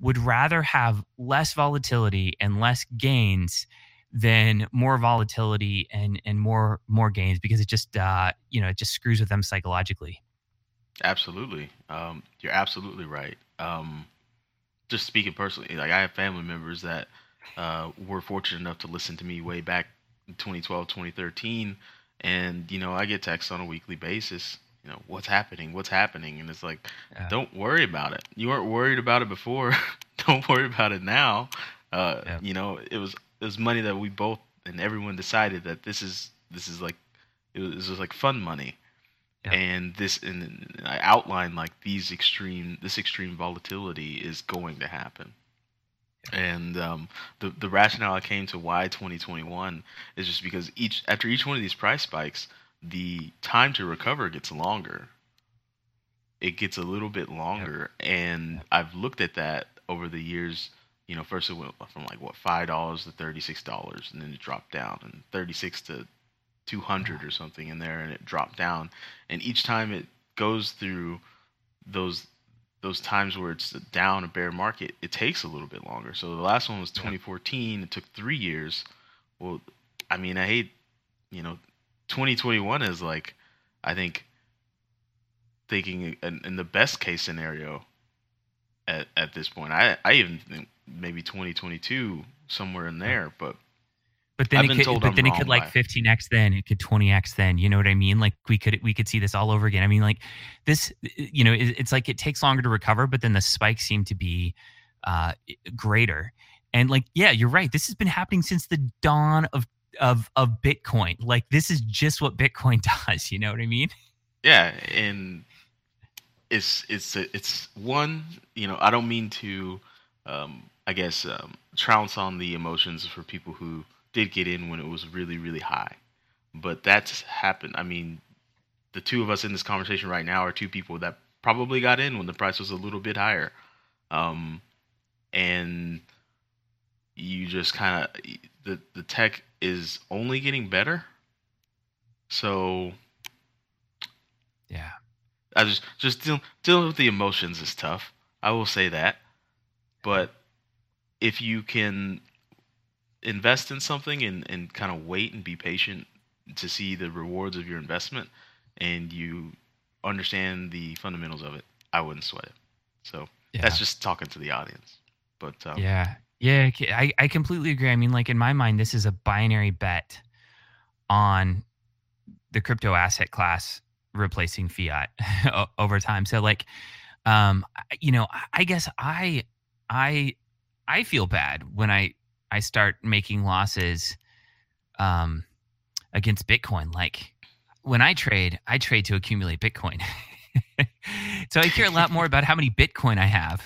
would rather have less volatility and less gains than more volatility and and more more gains because it just uh you know it just screws with them psychologically Absolutely. Um, you're absolutely right. Um, just speaking personally, like I have family members that uh, were fortunate enough to listen to me way back in 2012, 2013, and you know I get texts on a weekly basis. You know what's happening, what's happening, and it's like, Yeah. don't worry about it. You weren't worried about it before. don't worry about it now. Uh, Yeah. You know it was it was money that we both and everyone decided that this is this is like it was, it was like fun money Yeah. and this and I outlined like these extreme this extreme volatility is going to happen. And um, the the rationale I came to why 2021 is just because each after each one of these price spikes, the time to recover gets longer. It gets a little bit longer, and I've looked at that over the years. You know, first it went from like what five dollars to thirty six dollars, and then it dropped down, and thirty six to two hundred or something in there, and it dropped down. And each time it goes through those those times where it's down a bear market, it takes a little bit longer. So the last one was 2014. It took three years. Well, I mean, I hate, you know, 2021 is like, I think, thinking in, in the best case scenario at, at this point. I, I even think maybe 2022 somewhere in there, but But then I've it could, but then it could like 15x then it could 20x then. You know what I mean? Like we could we could see this all over again. I mean, like this, you know, it, it's like it takes longer to recover, but then the spikes seem to be uh greater. And like, yeah, you're right. This has been happening since the dawn of of of Bitcoin. Like this is just what Bitcoin does. You know what I mean? Yeah, and it's it's it's one. You know, I don't mean to, um, I guess, um, trounce on the emotions for people who did get in when it was really really high, but that's happened. I mean, the two of us in this conversation right now are two people that probably got in when the price was a little bit higher, um, and you just kind of the the tech is only getting better. So Yeah. I just just deal, dealing with the emotions is tough. I will say that, but if you can invest in something and, and kind of wait and be patient to see the rewards of your investment, and you understand the fundamentals of it, I wouldn't sweat it. So Yeah. that's just talking to the audience. But um, Yeah. Yeah. I, I completely agree. I mean, like in my mind, this is a binary bet on the crypto asset class replacing fiat over time. So like, um, you know, I- guess I, I, I feel bad when I, I start making losses, um, against Bitcoin. Like when I trade, I trade to accumulate Bitcoin. so I care a lot more about how many Bitcoin I have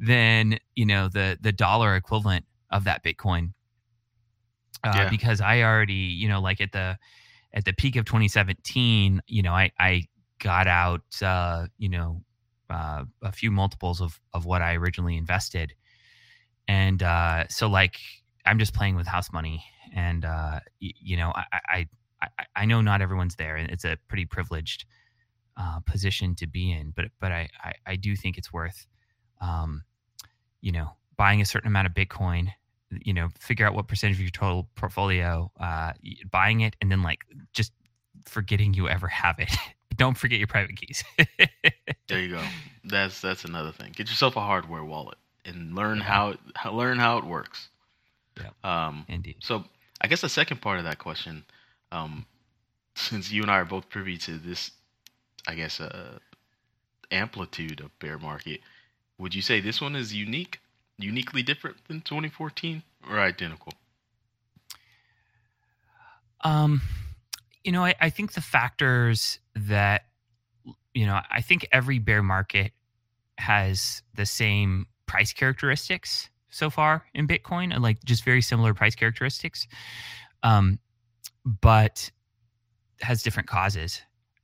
than you know the the dollar equivalent of that Bitcoin. Uh, Yeah. Because I already you know like at the at the peak of 2017, you know I I got out uh, you know uh, a few multiples of of what I originally invested, and uh, so like I'm just playing with house money, and uh, y- you know I I I, I know not everyone's there, and it's a pretty privileged uh, position to be in, but but I, I I do think it's worth um, you know, buying a certain amount of Bitcoin, you know, figure out what percentage of your total portfolio, uh, buying it, and then like just forgetting you ever have it. Don't forget your private keys. there you go. That's that's another thing. Get yourself a hardware wallet and learn how, it, how learn how it works. Yeah. Um, Indeed. so I guess the second part of that question, um, since you and I are both privy to this, I guess, uh, amplitude of bear market, would you say this one is unique, uniquely different than 2014, or identical? Um, you know, I, I think the factors that, you know, I think every bear market has the same price characteristics so far in Bitcoin, and like just very similar price characteristics, um, but has different causes.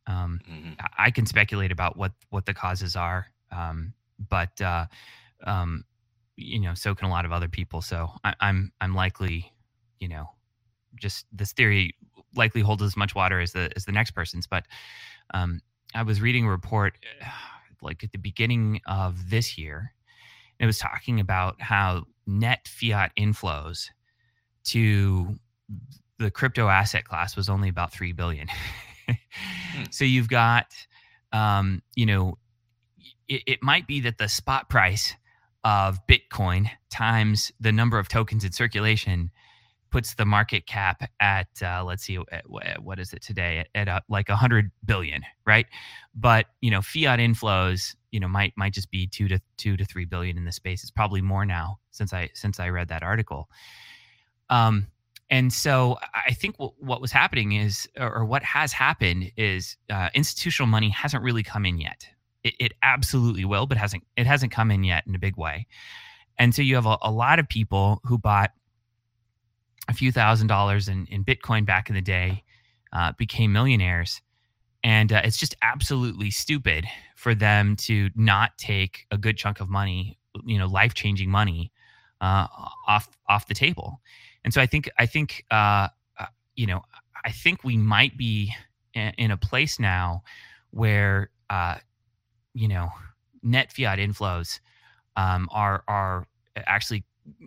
Um, hmm I- I can speculate about what what the causes are, um, but uh, um, you know, so can a lot of other people. So I, I'm I'm likely, you know, just this theory likely holds as much water as the as the next person's. But um, I was reading a report like at the beginning of this year. and It was talking about how net fiat inflows to the crypto asset class was only about three billion. So you've got, um, you know, it, it might be that the spot price of Bitcoin times the number of tokens in circulation puts the market cap at uh, let's see at, at- what is it today? At, at uh, like 100 billion right? But you know fiat inflows you know might might just be 2 to 2 to 3 billion in the space. It's probably more now since i since i read that article. Um and so i think what, what was happening is or, or what has happened is uh, institutional money hasn't really come in yet it, it absolutely will but hasn't it hasn't come in yet in a big way and so you have a, a lot of people who bought a few thousand dollars in, in Bitcoin back in the day, uh, became millionaires. And uh, it's just absolutely stupid for them to not take a good chunk of money, you know, life changing money uh, off off the table. And so I think I think uh, uh, you know I think we might be in, in a place now where uh, you know net fiat inflows um, are are actually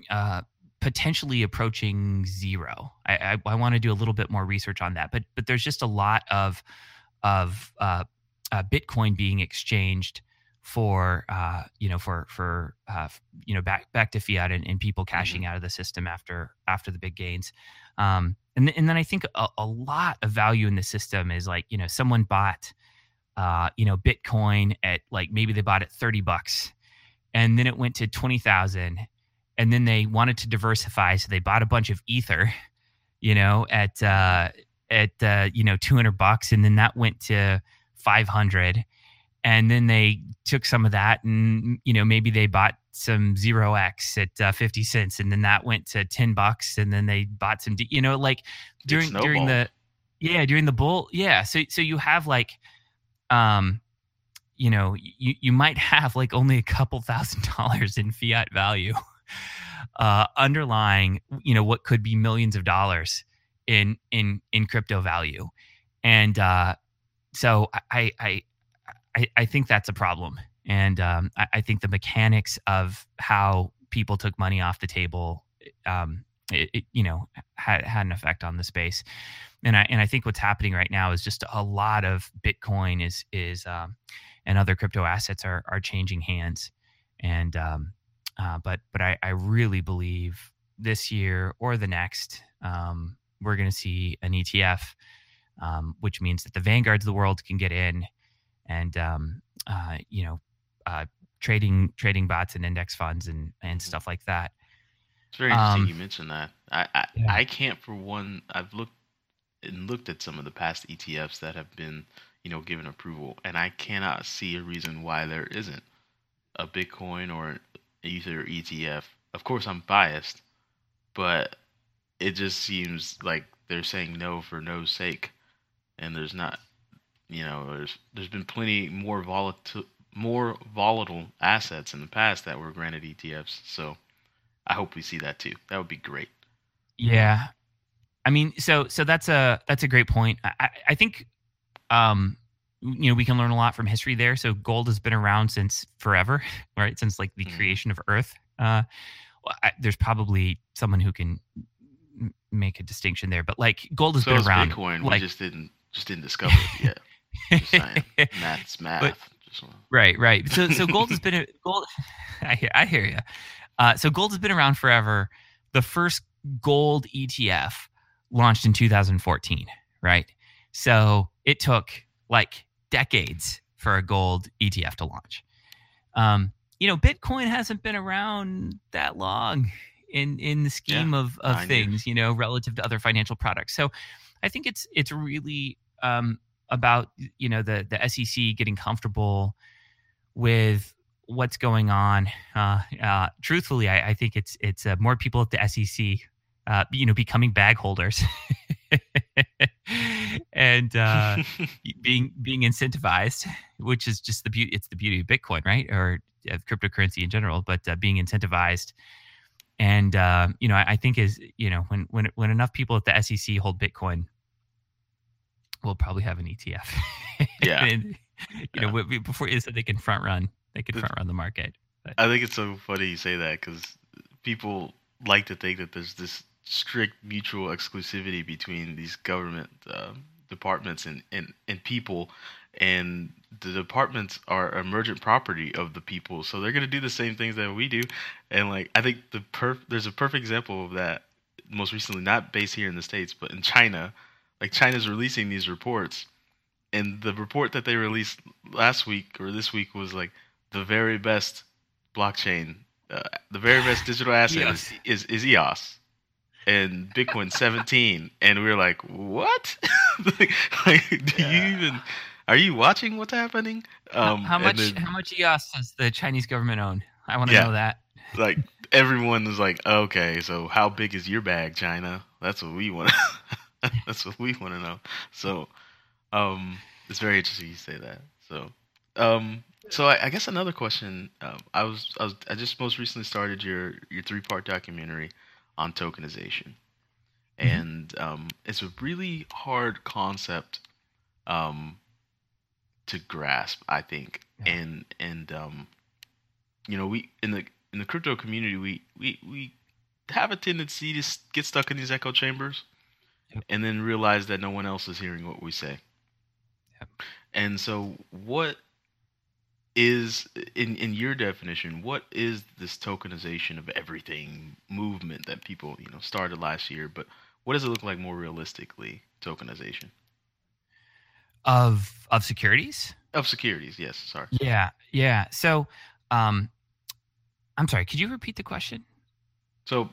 uh, potentially approaching zero. I, I, I want to do a little bit more research on that, but but there's just a lot of of uh, uh, Bitcoin being exchanged for uh, you know for for uh, you know back back to fiat and, and people cashing out of the system after after the big gains. Um, and and then I think a, a lot of value in the system is like you know someone bought uh, you know Bitcoin at like maybe they bought it thirty bucks, and then it went to twenty thousand and then they wanted to diversify so they bought a bunch of ether you know at uh at uh you know 200 bucks and then that went to 500 and then they took some of that and you know maybe they bought some zero x at uh, 50 cents and then that went to 10 bucks and then they bought some you know like during during the yeah during the bull yeah so so you have like um you know you you might have like only a couple thousand dollars in fiat value uh, underlying you know what could be millions of dollars in in in crypto value. And uh, so I, I i i think that's a problem. And um, I, I think the mechanics of how people took money off the table um, it, it, you know had had an effect on the space and i and i think what's happening right now is just a lot of bitcoin is is um, and other crypto assets are are changing hands and um, uh, but but I, I really believe this year or the next um, we're going to see an ETF, um, which means that the vanguards of the world can get in, and um, uh, you know, uh, trading trading bots and index funds and and stuff like that. It's very interesting Um, you mentioned that. I I, Yeah. I can't for one. I've looked and looked at some of the past ETFs that have been you know given approval, and I cannot see a reason why there isn't a Bitcoin or Ether ETF. Of course, I'm biased, but it just seems like they're saying no for no's sake, and there's not. You know, there's there's been plenty more volatile more volatile assets in the past that were granted ETFs. So I hope we see that too. That would be great. Yeah, I mean, so so that's a that's a great point. I, I- think, um, you know, we can learn a lot from history there. So gold has been around since forever, right? Since like the Mhm. creation of Earth. Uh, I, there's probably someone who can make a distinction there, but like gold has So been around. Bitcoin. like- we just didn't just didn't discover it yet. Just saying. Math's math. Wanna- Right, right. So, so gold has been a, gold. I hear, I hear you. Uh, so gold has been around forever. The first gold ETF launched in 2014, right? So it took like decades for a gold ETF to launch. Um, you know, Bitcoin hasn't been around that long in in the scheme Yeah, of of things, you know, relative to other financial products. So I think it's it's really um, about you know the the SEC getting comfortable with what's going on. Uh, uh, truthfully, I, I think it's it's uh, more people at the SEC, uh, you know, becoming bag holders and uh, being being incentivized, which is just the beauty. It's the beauty of Bitcoin, right, or of cryptocurrency in general. But uh, being incentivized, and uh, you know, I, I think is you know when when when enough people at the SEC hold Bitcoin, we'll probably have an ETF. Yeah. And, you know, Yeah. we- before you said they can front run, they can front run the market. I think it's so funny you say that because people like to think that there's this strict mutual exclusivity between these government uh, departments and, and, and people, and the departments are emergent property of the people, so they're gonna do the same things that we do, and like I think the perf- there's a perfect example of that most recently, not based here in the states, but in China, like China's releasing these reports, and the report that they released last week or this week was like the very best blockchain, uh, the very best digital asset is, is is EOS and Bitcoin 17, and we were like, what? like, do you even are you watching what's happening? How- Um, how and much then, how much EOS does the Chinese government own? I want to Yeah. know that. like everyone is like, okay, so how big is your bag, China? That's what we want. That's what we want to know. So, um, it's very interesting you say that. So, um, so I, I guess another question. Um, I was, I was, I just most recently started your your three part documentary on tokenization, and um, it's a really hard concept, um, to grasp. I think, Yeah. and and um, you know, we in the in the crypto community, we we we have a tendency to get stuck in these echo chambers, Yep. and then realize that no one else is hearing what we say. Yep. And so, what is in in your definition? What is this tokenization of everything movement that people you know started last year? But what does it look like more realistically? Tokenization Of of securities? of securities. Yes, sorry. Yeah, yeah. So, um, I'm sorry. Could you repeat the question? So,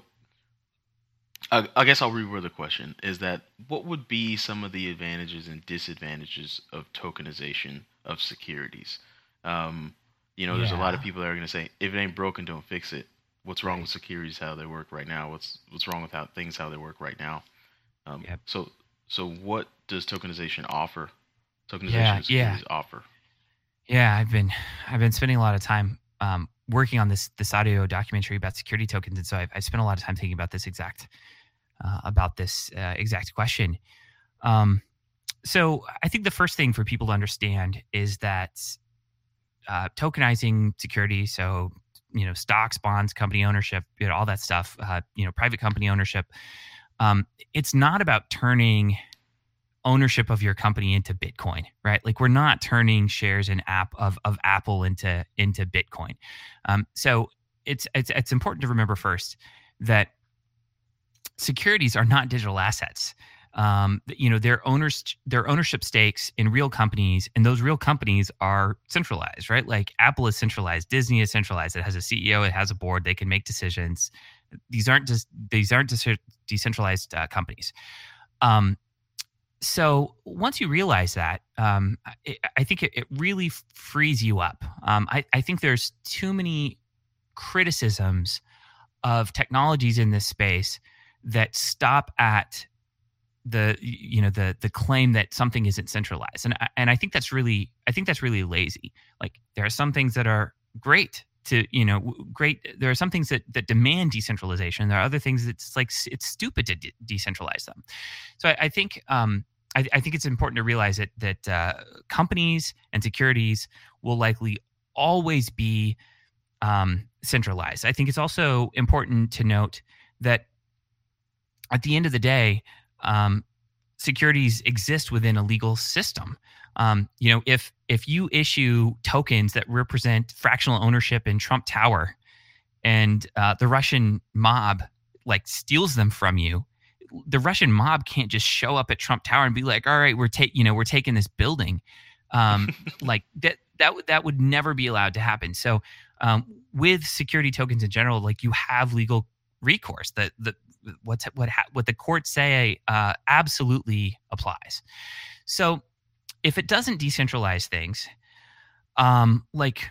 I, I guess I'll reword the question: Is that what would be some of the advantages and disadvantages of tokenization of securities? Um, you know, there's a lot of people that are going to say, if it ain't broken, don't fix it. What's wrong with securities? How they work right now? What's what's wrong with how things how they work right now? Um, Yep. So, so what does tokenization offer? Tokenization Yeah, securities offer. Yeah, I've been I've been spending a lot of time um, working on this this audio documentary about security tokens, and so I've, I spent a lot of time thinking about this exact uh, about this uh, exact question. Um, so I think the first thing for people to understand is that uh, tokenizing security, so you know stocks, bonds, company ownership, you know all that stuff, uh, you know private company ownership. Um, it's not about turning ownership of your company into Bitcoin, right? Like we're not turning shares in app of of Apple into into Bitcoin. Um, so it's it's it's important to remember first that securities are not digital assets. Um, you know, their owners their ownership stakes in real companies, and those real companies are centralized, right? Like Apple is centralized, Disney is centralized. It has a CEO, it has a board, they can make decisions. These aren't just these aren't dece- decentralized uh, companies. Um, so once you realize that, um, I, I think it, it really frees you up. Um, I, I think there's too many criticisms of technologies in this space that stop at the you know the the claim that something isn't centralized. And and I think that's really I think that's really lazy. Like there are some things that are great to you know great there are some things that that demand decentralization. There are other things that's like it's stupid to de- decentralize them. So I, I think um I, I think it's important to realize that that uh, companies and securities will likely always be um, centralized. I think it's also important to note that at the end of the day, um, securities exist within a legal system. Um, you know, if if you issue tokens that represent fractional ownership in Trump Tower, and uh, the Russian mob like steals them from you, the Russian mob can't just show up at Trump Tower and be like, "All right, we're take you know we're taking this building." Um, like that that would that would never be allowed to happen. So um, with security tokens in general, like you have legal recourse. That the what's what ha- what the courts say uh, absolutely applies. So if it doesn't decentralize things, um, like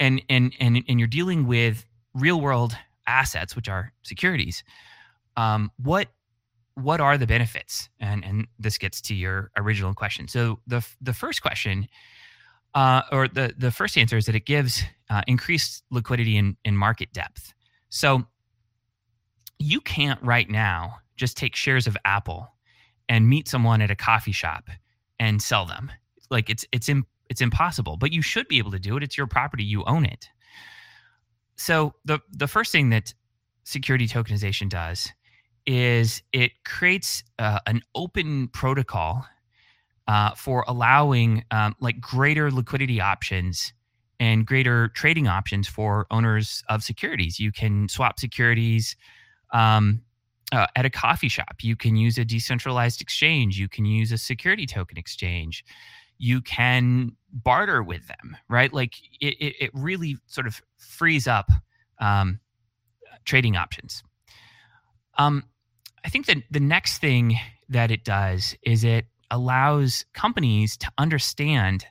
and and and and you're dealing with real world assets, which are securities, um, what what are the benefits? And and this gets to your original question. So the the first question, uh, or the the first answer is that it gives uh, increased liquidity and, in market depth. So you can't right now just take shares of Apple and meet someone at a coffee shop and sell them. Like it's it's it's impossible, but you should be able to do it. It's your property, you own it. So the the first thing that security tokenization does is it creates uh, an open protocol uh, for allowing um, like greater liquidity options and greater trading options for owners of securities. You can swap securities um, uh, at a coffee shop. You can use a decentralized exchange. You can use a security token exchange. You can barter with them, right? Like it, it, it really sort of frees up um, trading options. Um, I think that the next thing that it does is it allows companies to understand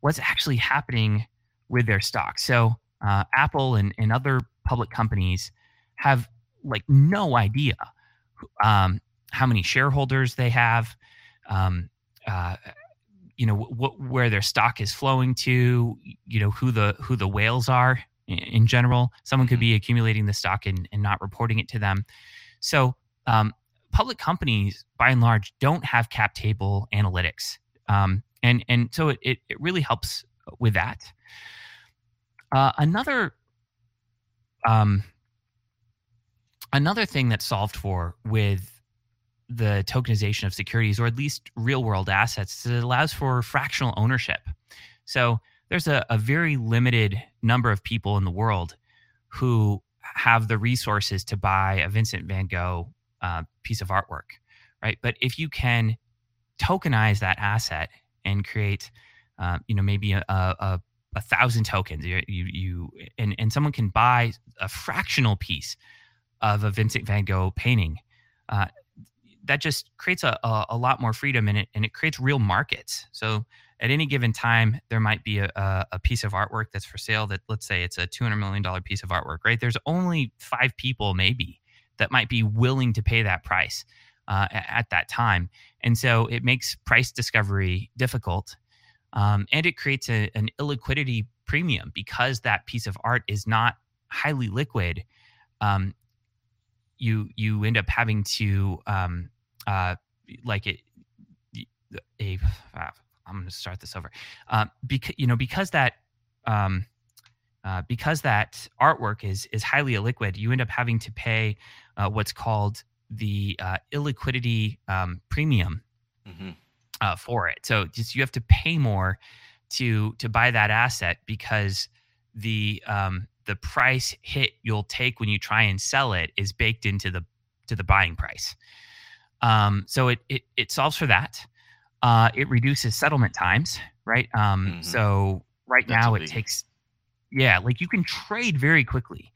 what's actually happening with their stock. So uh, Apple and, and other public companies have like no idea um, how many shareholders they have, um, uh, you know, wh- where their stock is flowing to, you know, who the who the whales are in, in general. Someone could Mm-hmm. be accumulating the stock and, and not reporting it to them. So um, public companies, by and large, don't have cap table analytics, um, and and so it, it it really helps with that. Uh, another um, another thing that's solved for with the tokenization of securities, or at least real world assets, is it allows for fractional ownership. So there's a, a very limited number of people in the world who have the resources to buy a Vincent van Gogh uh, piece of artwork, right? But if you can tokenize that asset and create, uh, you know, maybe a, a, a thousand tokens, you, you, you and, and someone can buy a fractional piece of a Vincent van Gogh painting, uh, that just creates a, a, a lot more freedom in it and it creates real markets. So at any given time, there might be a, a, piece of artwork that's for sale that let's say it's a $200 million piece of artwork, right? There's only five people maybe that might be willing to pay that price uh, at that time. And so it makes price discovery difficult. Um, and it creates a, an illiquidity premium because that piece of art is not highly liquid. Um, you you end up having to um, uh, like it a uh, I'm going to start this over uh, because you know because that um, uh, because that artwork is is highly illiquid, you end up having to pay uh, what's called the uh, illiquidity um, premium hmm uh, for it. So just you have to pay more to to buy that asset because the um, the price hit you'll take when you try and sell it is baked into the to the buying price. Um, so it, it it solves for that. Uh, it reduces settlement times, right? Um, Mhm. So right That's now it biggie. takes, yeah, like you can trade very quickly.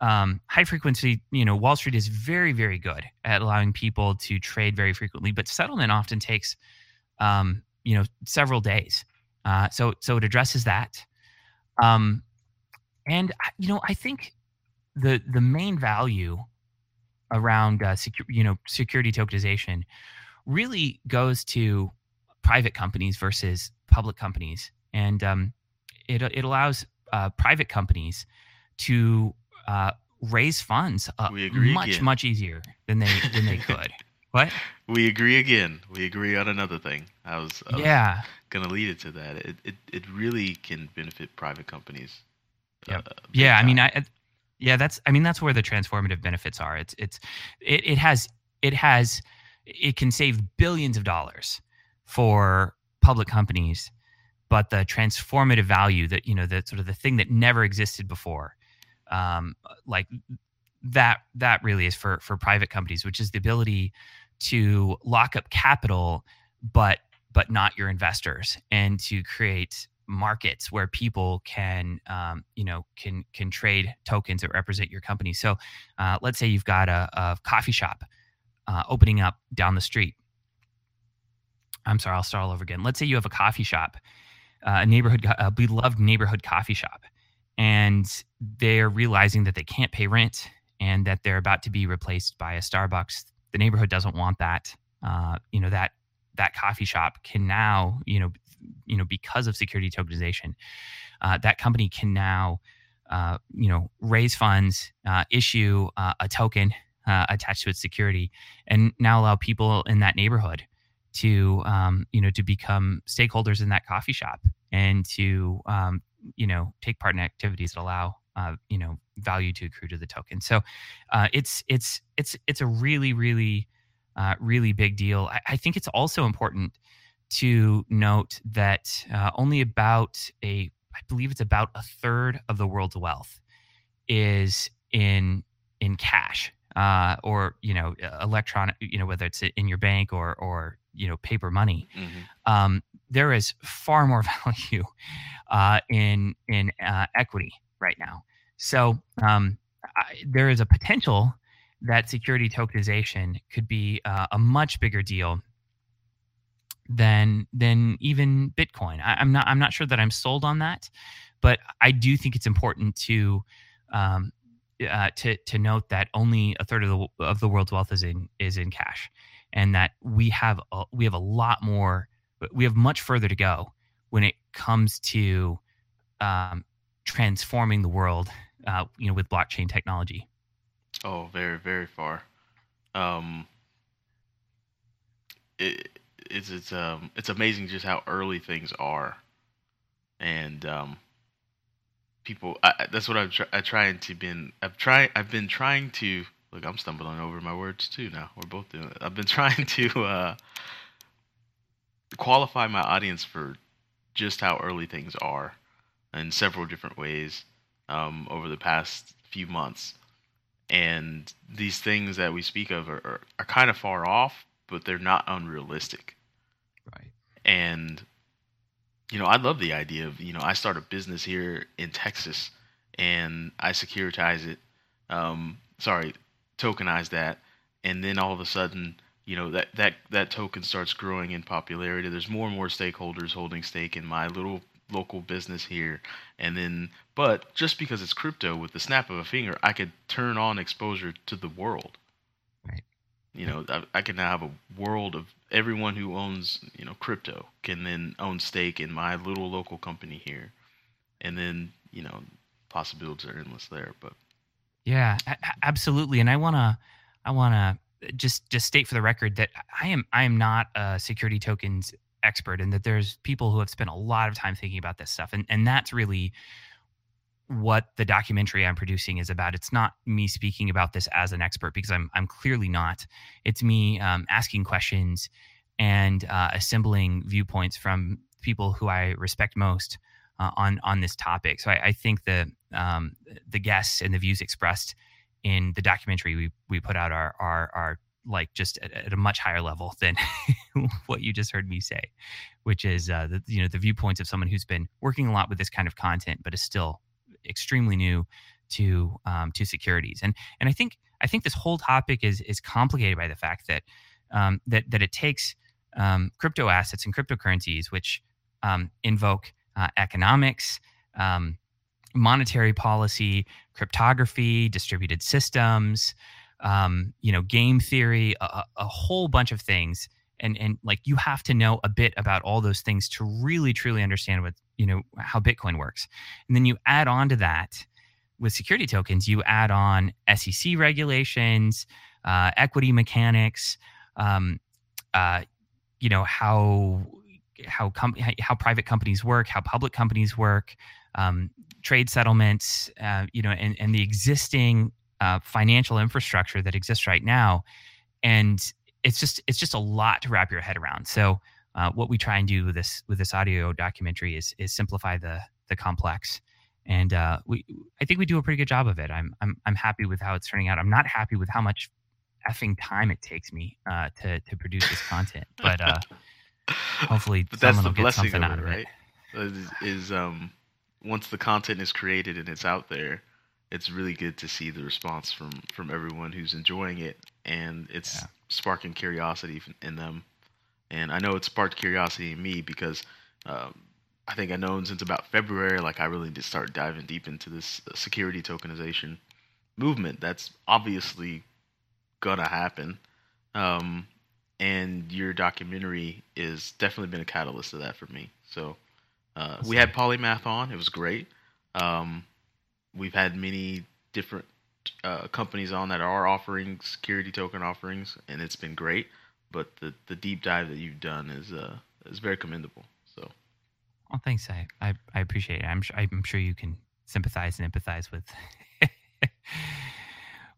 Um, high frequency, you know, Wall Street is very very good at allowing people to trade very frequently, but settlement often takes, um, you know, several days. Uh, so so it addresses that. Um, and I- you know, I think the the main value around uh, secu- you know security tokenization really goes to private companies versus public companies, and um, it it allows uh, private companies to uh, raise funds uh, much again. much easier than they than they could. What? We agree again. We agree on another thing. I was, I was Yeah. gonna lead it to that. It, it it really can benefit private companies. Yep. uh, yeah i mean i I- yeah that's i mean that's where the transformative benefits are it's it's it, it has it has it can save billions of dollars for public companies but the transformative value that you know the sort of the thing that never existed before um like that that really is for for private companies, which is the ability to lock up capital, but but not your investors, and to create markets where people can um, you know can can trade tokens that represent your company. So uh, let's say you've got a, a coffee shop uh, opening up down the street. I'm sorry i'll start all over again. Let's say you have a coffee shop uh, a neighborhood a beloved neighborhood coffee shop and they're realizing that they can't pay rent and that they're about to be replaced by a starbucks. The neighborhood doesn't want that uh, you know that that coffee shop can now you know you know because of security tokenization, uh, that company can now uh, you know raise funds, uh, issue uh, a token uh, attached to its security, and now allow people in that neighborhood to um, you know to become stakeholders in that coffee shop and to um, you know take part in activities that allow uh, you know value to accrue to the token. So uh, it's it's it's it's a really really uh, really big deal. I, I, think it's also important to note that uh, only about a, I believe it's about a third of the world's wealth is in in cash uh, or you know electronic, you know whether it's in your bank or or you know paper money. Mm-hmm. Um, there is far more value uh, in in uh, equity right now. So um, I, there is a potential that security tokenization could be uh, a much bigger deal than than even Bitcoin. I, am not I'm not sure that I'm sold on that, but I do think it's important to um, uh, to to note that only a third of the of the world's wealth is in is in cash, and that we have a, we have a lot more. We have much further to go when it comes to um, transforming the world. Uh, you know, with blockchain technology. Oh, very very far. Um, it, it's it's um it's amazing just how early things are, and um, people. I, that's what I'm tr- I trying to been. I've tried. I've been trying to look. I'm stumbling over my words too now. We're both doing it. I've been trying to uh, qualify my audience for just how early things are in several different ways um, over the past few months. And these things that we speak of are, are, are kind of far off, but they're not unrealistic. And you know, I love the idea of you know I start a business here in Texas and I securitize it. Um, sorry, tokenize that, and then all of a sudden, you know that that that token starts growing in popularity. There's more and more stakeholders holding stake in my little local business here and then but just because it's crypto with the snap of a finger i could turn on exposure to the world Right. you know, I, I can now have a world of everyone who owns, you know, crypto can then own stake in my little local company here, and then you know, possibilities are endless there. But yeah, absolutely. And I wanna, I wanna just just state for the record that I am I am not a security tokens expert, and that there's people who have spent a lot of time thinking about this stuff, and and that's really what the documentary I'm producing is about. It's not me speaking about this as an expert because I'm I'm clearly not. It's me um, asking questions and uh, assembling viewpoints from people who I respect most uh, on on this topic. So I, I think the um, the guests and the views expressed in the documentary we we put out are are are like just at, at a much higher level than what you just heard me say, which is uh, the you know the viewpoints of someone who's been working a lot with this kind of content, but is still extremely new to um, to securities. And and I think I think this whole topic is is complicated by the fact that um, that that it takes um, crypto assets and cryptocurrencies, which um, invoke uh, economics, um, monetary policy, cryptography, distributed systems, um, you know, game theory, a, a whole bunch of things and and like you have to know a bit about all those things to really truly understand what you know how bitcoin works. And then you add on to that with security tokens you add on sec regulations uh, equity mechanics um, uh, you know how how com- how private companies work how public companies work um, trade settlements uh, you know and, and the existing uh, financial infrastructure that exists right now. And it's just it's just a lot to wrap your head around. So uh, what we try and do with this with this audio documentary is is simplify the the complex and uh, we I think we do a pretty good job of it. I'm I'm I'm happy with how it's turning out. I'm not happy with how much effing time it takes me uh, to to produce this content, but uh, hopefully but that's someone the will get something of out it, of right? it. Is, is um once the content is created and it's out there, it's really good to see the response from from everyone who's enjoying it, and it's Yeah. Sparking curiosity in them. And I know it sparked curiosity in me because um, I think I known since about February, like I really did start diving deep into this uh, security tokenization movement. That's obviously gonna happen. Um, and your documentary is definitely been a catalyst to that for me. So uh, we had Polymath on; it was great. Um, we've had many different uh, companies on that are offering security token offerings, and it's been great. But the the deep dive that you've done is uh, is very commendable. So Well, thanks. I, I, I appreciate it. I'm sure I'm sure you can sympathize and empathize with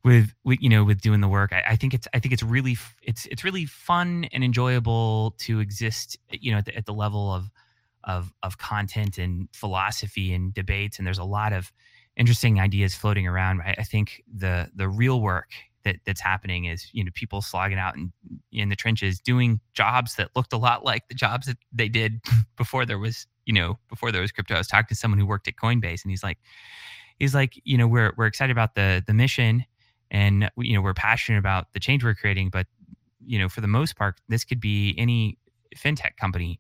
with, with you know with doing the work. I, I think it's I think it's really it's it's really fun and enjoyable to exist. You know, at the, at the level of of of content and philosophy and debates. And there's a lot of interesting ideas floating around. I, I think the the real work that that's happening is you know people slogging out in in the trenches doing jobs that looked a lot like the jobs that they did before there was you know before there was crypto. I was talking to someone who worked at Coinbase and he's like he's like you know we're we're excited about the the mission and you know we're passionate about the change we're creating but you know for the most part this could be any fintech company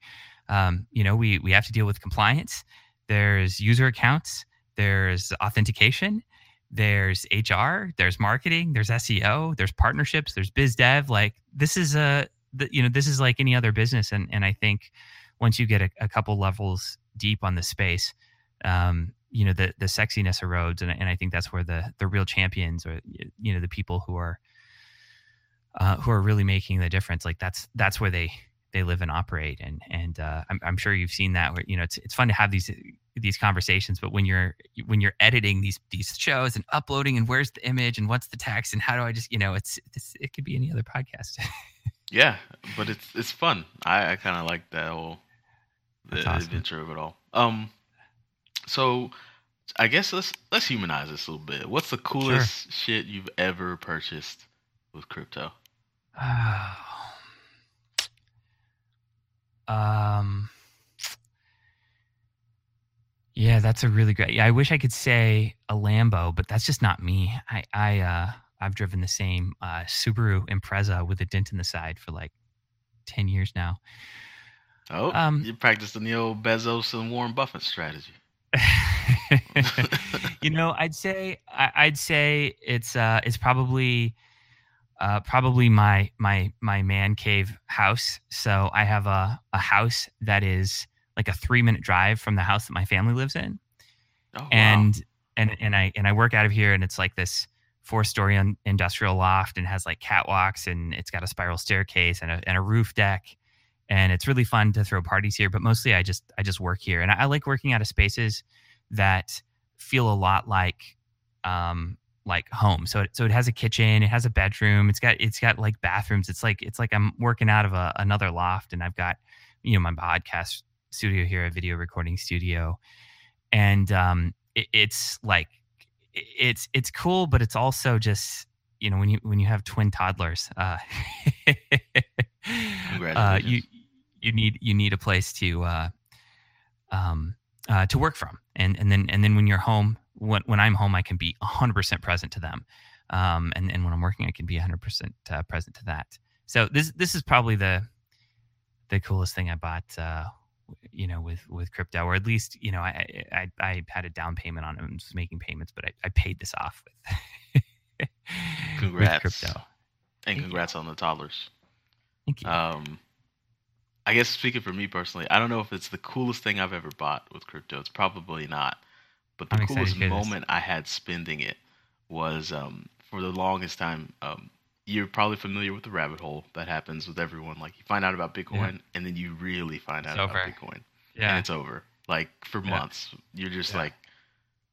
um, you know we we have to deal with compliance there's user accounts there's authentication there's hr there's marketing there's seo there's partnerships there's biz dev like this is a you know this is like any other business and and i think once you get a, a couple levels deep on the space um, you know the the sexiness erodes and, and i think that's where the the real champions or you know the people who are uh, who are really making the difference like that's that's where they they live and operate and and uh, I'm, I'm sure you've seen that where you know it's it's fun to have these these conversations but when you're when you're editing these these shows and uploading and where's the image and what's the text and how do i just you know it's, it's it could be any other podcast yeah, but it's it's fun. I, I kind of like that whole the awesome. adventure of it all. Um, so I guess let's let's humanize this a little bit. What's the coolest shit you've ever purchased with crypto? um yeah that's a really great yeah i wish i could say a lambo but that's just not me i i uh i've driven the same uh subaru impreza with a dent in the side for like 10 years now Oh, Um, you practiced the old Bezos and Warren Buffett strategy. you know, I'd say I, I'd say it's uh it's probably uh probably my my my man cave house. So I have a a house that is like a three minute drive from the house that my family lives in, Oh, wow. and and and I and I work out of here, and it's like this four story un- industrial loft, and has like catwalks, and it's got a spiral staircase and a and a roof deck. And it's really fun to throw parties here but mostly i just i just work here. And i, I like working out of spaces that feel a lot like um like home. So it, so it has a kitchen it has a bedroom it's got it's got like bathrooms. It's like it's like i'm working out of a, another loft and i've got you know my podcast studio here a video recording studio. And um it, it's like it's it's cool but it's also just you know when you when you have twin toddlers uh uh, you you need you need a place to uh, um, uh, to work from, and and then and then when you're home, when when I'm home, I can be 100 percent present to them, um, and and when I'm working, I can be 100 percent uh, present to that. So this this is probably the the coolest thing I bought, uh, you know, with with crypto, or at least you know I I, I had a down payment on it and was making payments, but I, I paid this off with, with Congrats. crypto. and you. congrats on the toddlers. Thank you. Um, I guess speaking for me personally, I don't know if it's the coolest thing I've ever bought with crypto. It's probably not. But the I'm coolest moment I had spending it was um, for the longest time. Um, you're probably familiar with the rabbit hole that happens with everyone. Like you find out about Bitcoin, and then you really find out It's about over. Bitcoin, and it's over. Like for Yeah. months, you're just Yeah. like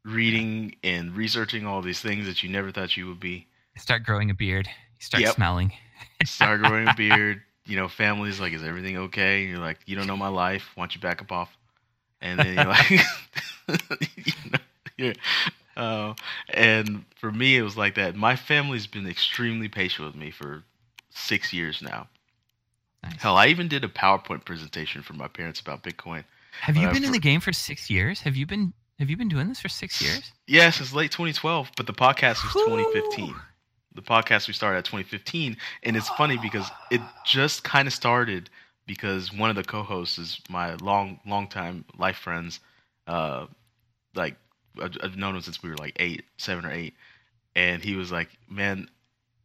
reading and researching all these things that you never thought you would be. start growing a beard. You start Yep. smelling. start growing a beard. You know, family's like, is everything okay? And you're like, you don't know my life. Why don't you back up off? And then you're like, you know, yeah. Uh, and for me, it was like that. My family's been extremely patient with me for six years now. Nice. Hell, I even did a PowerPoint presentation for my parents about Bitcoin. Have you uh, been in the game for six years? Have you been Have you been doing this for six years? Yeah, since late 2012, but the podcast was Whew. 2015. The podcast we started at 2015, and it's funny because it just kind of started because one of the co-hosts is my long, long time life friends. Uh, like I've, I've known him since we were like eight, seven or eight, and he was like, "Man,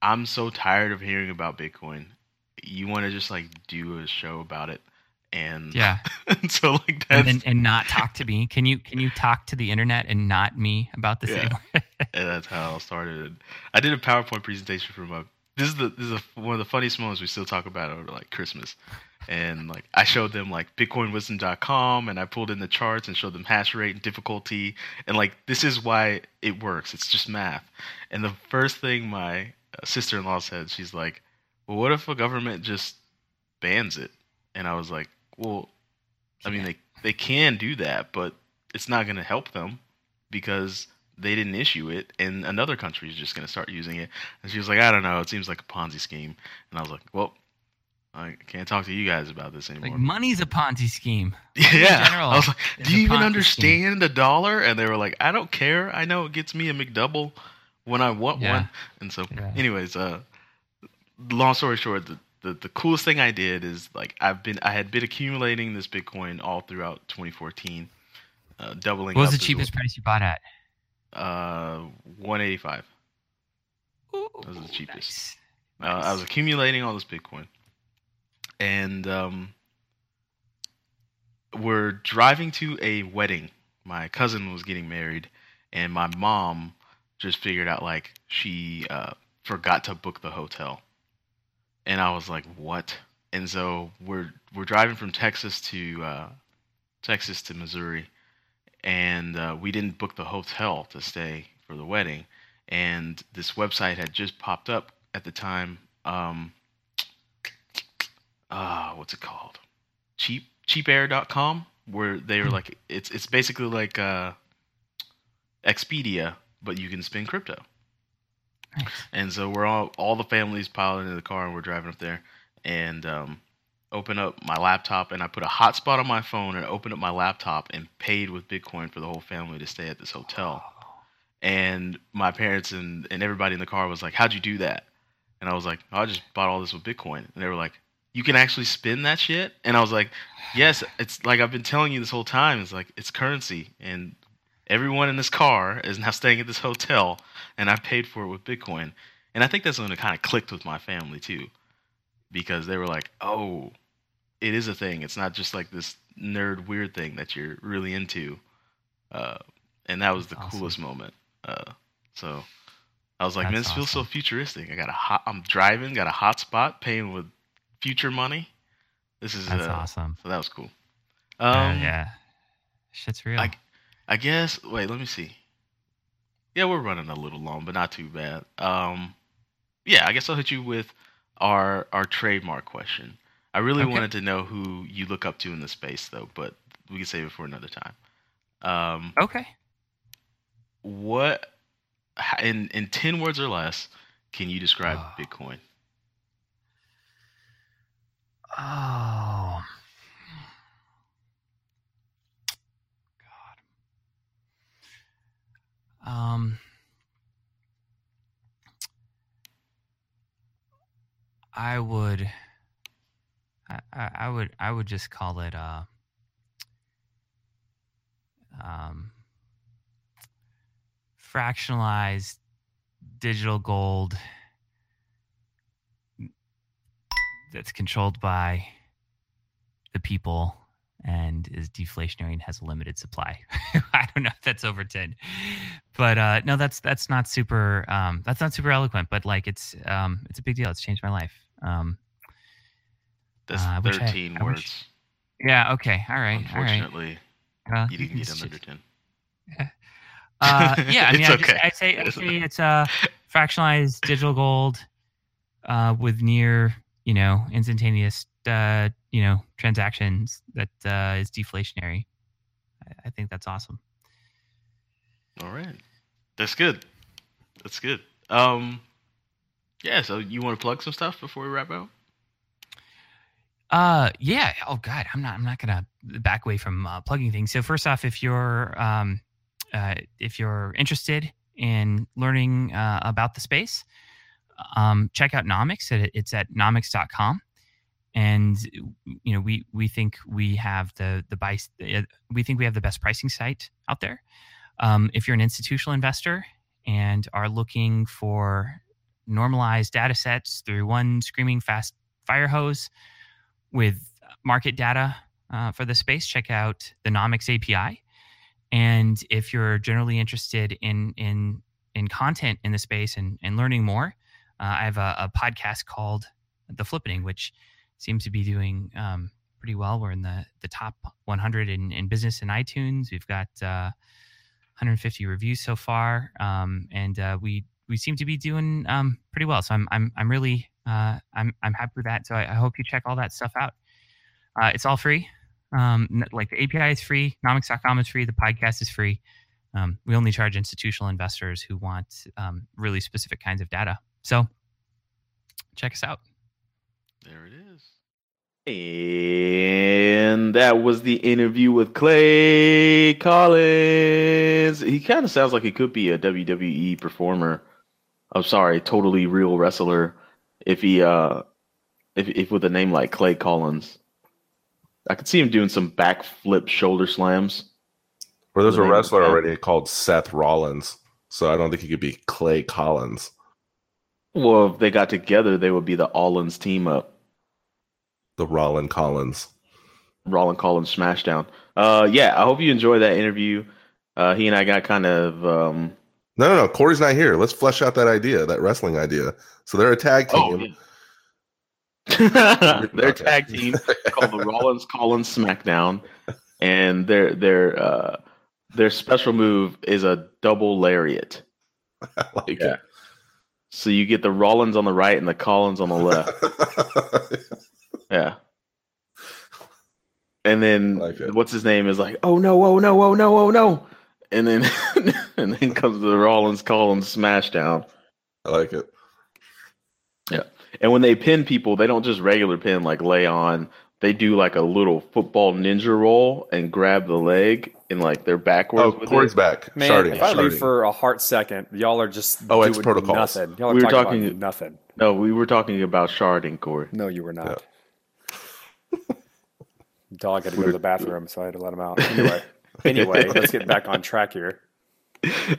I'm so tired of hearing about Bitcoin. You want to just like do a show about it?" And Yeah, and so like and, and and not talk to me. Can you Can you talk to the internet and not me about this Yeah. and that's how it started. I did a PowerPoint presentation for my. This is the this is a, one of the funniest moments we still talk about over like Christmas, and like I showed them like BitcoinWisdom.com, and I pulled in the charts and showed them hash rate and difficulty, and like this is why it works. It's just math. And the first thing my uh, sister-in-law said, she's like, "Well, what if a government just bans it?" And I was like, "Well, I mean they they can do that, but it's not going to help them because." They didn't issue it and another country is just going to start using it. And she was like i don't know. It seems like a ponzi scheme. And i was like well i can't talk to you guys about this anymore. like money's a Ponzi scheme. yeah. general i was like do you even Ponzi understand a dollar? And they were like i don't care. I know it gets me a mcdouble when i want Yeah. one. And so Yeah. anyways uh long story short the, the the coolest thing i did is like i've been i had been accumulating this bitcoin all throughout 2014 uh, doubling What was the cheapest price you bought at? Uh 185 Ooh, Those are the cheapest. nice. Uh, I was accumulating all this Bitcoin, and um, we're driving to a wedding. My cousin was getting married, and my mom just figured out like she uh, forgot to book the hotel, and I was like, "What?" And so we're we're driving from Texas to uh, Texas to Missouri, and uh, we didn't book the hotel to stay for the wedding and this website had just popped up at the time. Um, uh, what's it called? Cheap cheapair.com, where they were like, it's it's basically like uh, Expedia, but you can spend crypto. Nice. And so we're all all the families piled into the car and we're driving up there and um, open up my laptop and I put a hotspot on my phone and opened up my laptop and paid with Bitcoin for the whole family to stay at this hotel. And my parents and, and everybody in the car was like, How'd you do that? And I was like, I just bought all this with Bitcoin. And they were like, You can actually spend that shit? And I was like, Yes, it's like I've been telling you this whole time. It's like it's currency and everyone in this car is now staying at this hotel and I paid for it with Bitcoin. And I think that's when it kind of clicked with my family too. Because they were like, Oh, it is a thing. It's not just like this nerd weird thing that you're really into. Uh, and that was the awesome. coolest moment. Uh, so I was like, man, this feels so futuristic. I got a hot, I'm driving, got a hotspot, paying with future money. This is That's uh, awesome. So that was cool. Um, yeah, shit's real. I, I guess. Wait, let me see. Yeah, we're running a little long, but not too bad. Um, yeah, I guess I'll hit you with our our trademark question. I really Okay. wanted to know who you look up to in the space, though, but we can save it for another time. Um, okay. what in in ten words or less can you describe Oh. Bitcoin? Oh. God. Um. I would. I, I would I would just call it uh um fractionalized digital gold that's controlled by the people and is deflationary and has a limited supply. I don't know if that's over 10. But uh no that's that's not super um that's not super eloquent, but like it's um it's a big deal. It's changed my life. Um That's Uh, I wish I- thirteen I wish- words. yeah, okay. All right. All right. Unfortunately, Uh, you didn't get them under just- ten. Uh, yeah, I mean, It's I just. I say, I It's- say it's uh, fractionalized digital gold uh, with near, you know, instantaneous, uh, you know, transactions that uh, is deflationary. I, I think that's awesome. All right. That's good. That's good. Um yeah, so you want to plug some stuff before we wrap up? Uh, yeah. Oh God, I'm not. I'm not gonna back away from uh, plugging things. So first off, if you're um, uh, if you're interested in learning uh, about the space, um, check out Nomics. It- It's at nomics.com. And you know, we we think we have the the bice, uh, we think we have the best pricing site out there. Um, if you're an institutional investor and are looking for normalized data sets through one screaming fast fire hose with market data uh, for the space, check out the Nomics API. And if you're generally interested in in in content in the space and, and learning more, uh, I have a, a podcast called The Flippening, which seems to be doing um, pretty well. We're in the the top 100 in, in business in iTunes. We've got uh, 150 reviews so far, um, and uh, we we seem to be doing um, pretty well. So I'm I'm I'm really uh, I'm I'm happy with that. So I, I hope you check all that stuff out. Uh, it's all free. Um, like the API is free, nomics.com is free, the podcast is free. Um, we only charge institutional investors who want um, really specific kinds of data. So check us out. There it is. And that was the interview with Clay Collins. He kind of sounds like he could be a WWE performer. I'm sorry, totally real wrestler. If he, uh, if if with a name like Clay Collins, I could see him doing some backflip shoulder slams. Or there's a wrestler already called Seth Rollins, so I don't think he could be Clay Collins. Well, if they got together, they would be the Allins team up. The Rollin Collins. Rollin Collins Smashdown. Uh, yeah, I hope you enjoyed that interview. Uh, he and I got kind of um, No, no, no. Corey's not here. Let's flesh out that idea, that wrestling idea. So they're a tag team. Oh, yeah. their tag team called the Rollins Collins SmackDown, and their their uh, their special move is a double lariat. I like Yeah. So you get the Rollins on the right and the Collins on the left. Yeah. And then Like what's his name is like, oh no, oh no, oh no, oh no, and then and then comes the Rollins Collins Smashdown. I like it. Yeah, and when they pin people, they don't just regular pin like lay on. They do like a little football ninja roll and grab the leg and like they're backwards. Oh, with Corey's it. back. Man, Sharding, if I leave for a heart second, y'all are just Oh, it's doing protocols. nothing. Y'all are We were talking, talking- about nothing. No, we were talking about sharding, Corey. No, you were not. Dog had to go to the bathroom, so I had to let him out. Anyway, anyway, let's get back on track here.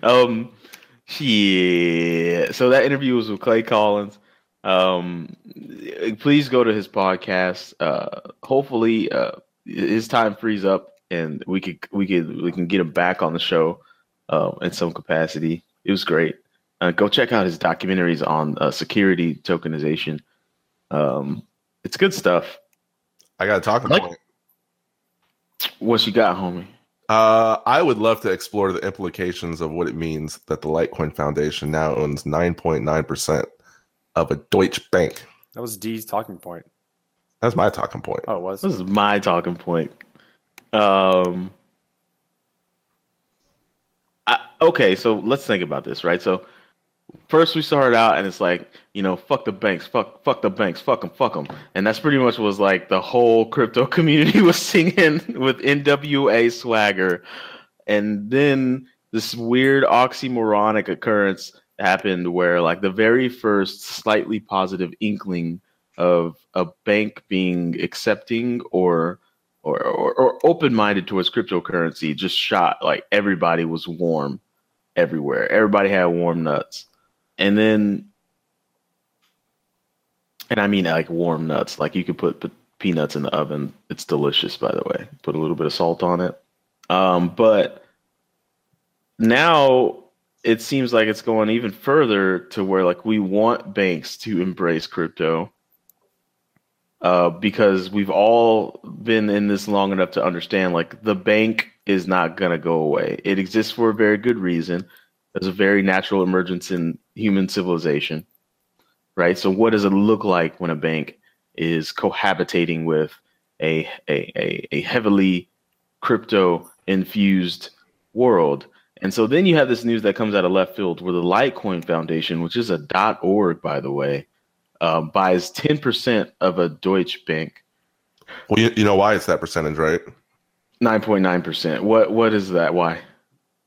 um yeah so that interview was with clay collins. Um please go to his podcast. Uh hopefully uh his time frees up and we could we could we can get him back on the show uh, in some capacity. It was great. Uh, go check out his documentaries on uh, security tokenization. Um it's good stuff. I got a talking Like- point. what you got homie Uh, I would love to explore the implications of what it means that the Litecoin Foundation now owns 9.9% of a Deutsche Bank. That was D's talking point. That's my talking point. Oh, it was. This is my talking point. Um. I, okay, so let's think about this, right? So first we started out, and it's like, you know, fuck the banks, fuck, fuck the banks, fuck them, fuck them, and that's pretty much was like the whole crypto community was singing with NWA swagger, and then this weird oxymoronic occurrence happened where like the very first slightly positive inkling of a bank being accepting or or, or, or open-minded towards cryptocurrency just shot like everybody was warm everywhere. Everybody had warm nuts and then and i mean like warm nuts like you could put, put peanuts in the oven it's delicious by the way put a little bit of salt on it um, but now it seems like it's going even further to where like we want banks to embrace crypto uh, because we've all been in this long enough to understand like the bank is not going to go away. It exists for a very good reason. There's a very natural emergence in human civilization, right? So, what does it look like when a bank is cohabitating with a a, a, a heavily crypto infused world? And so then you have this news that comes out of left field where the Litecoin Foundation, which is a dot .org by the way, um, buys 10% of a Deutsche Bank, Well, you, you know why it's that percentage, right? 9.9%. What what is that? Why?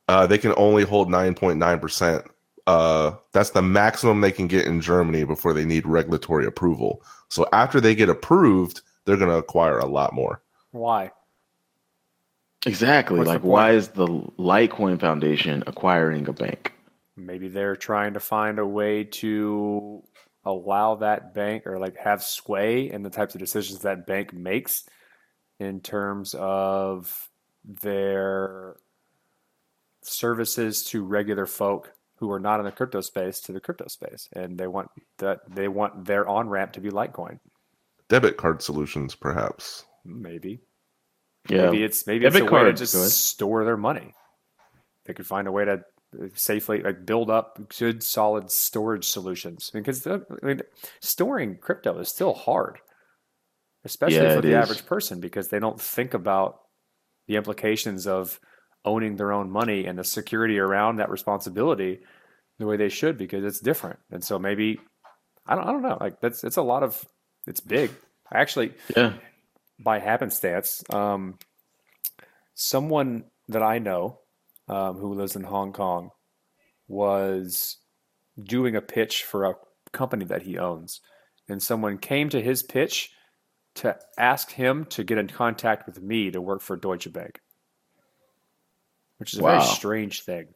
Uh, they can only hold 9.9%. Uh, that's the maximum they can get in Germany before they need regulatory approval. So after they get approved, they're going to acquire a lot more. Why? Exactly. What's like why is the Litecoin Foundation acquiring a bank? Maybe they're trying to find a way to allow that bank or like have sway in the types of decisions that bank makes in terms of their services to regular folk who are not in the crypto space to the crypto space and they want that they want their on ramp to be litecoin Debit card solutions, perhaps. maybe Yeah. maybe it's maybe it's Debit a way to just store their money they could find a way to safely like build up good solid storage solutions because i mean storing crypto is still hard especially Yeah, for the is. average person because they don't think about the implications of owning their own money and the security around that responsibility the way they should because it's different and so maybe i don't, I don't know like that's it's a lot of it's big I actually Yeah. by happenstance, um, someone that I know um, who lives in Hong Kong was doing a pitch for a company that he owns. And someone came to his pitch to ask him to get in contact with me to work for Deutsche Bank, which is a Wow. very strange thing.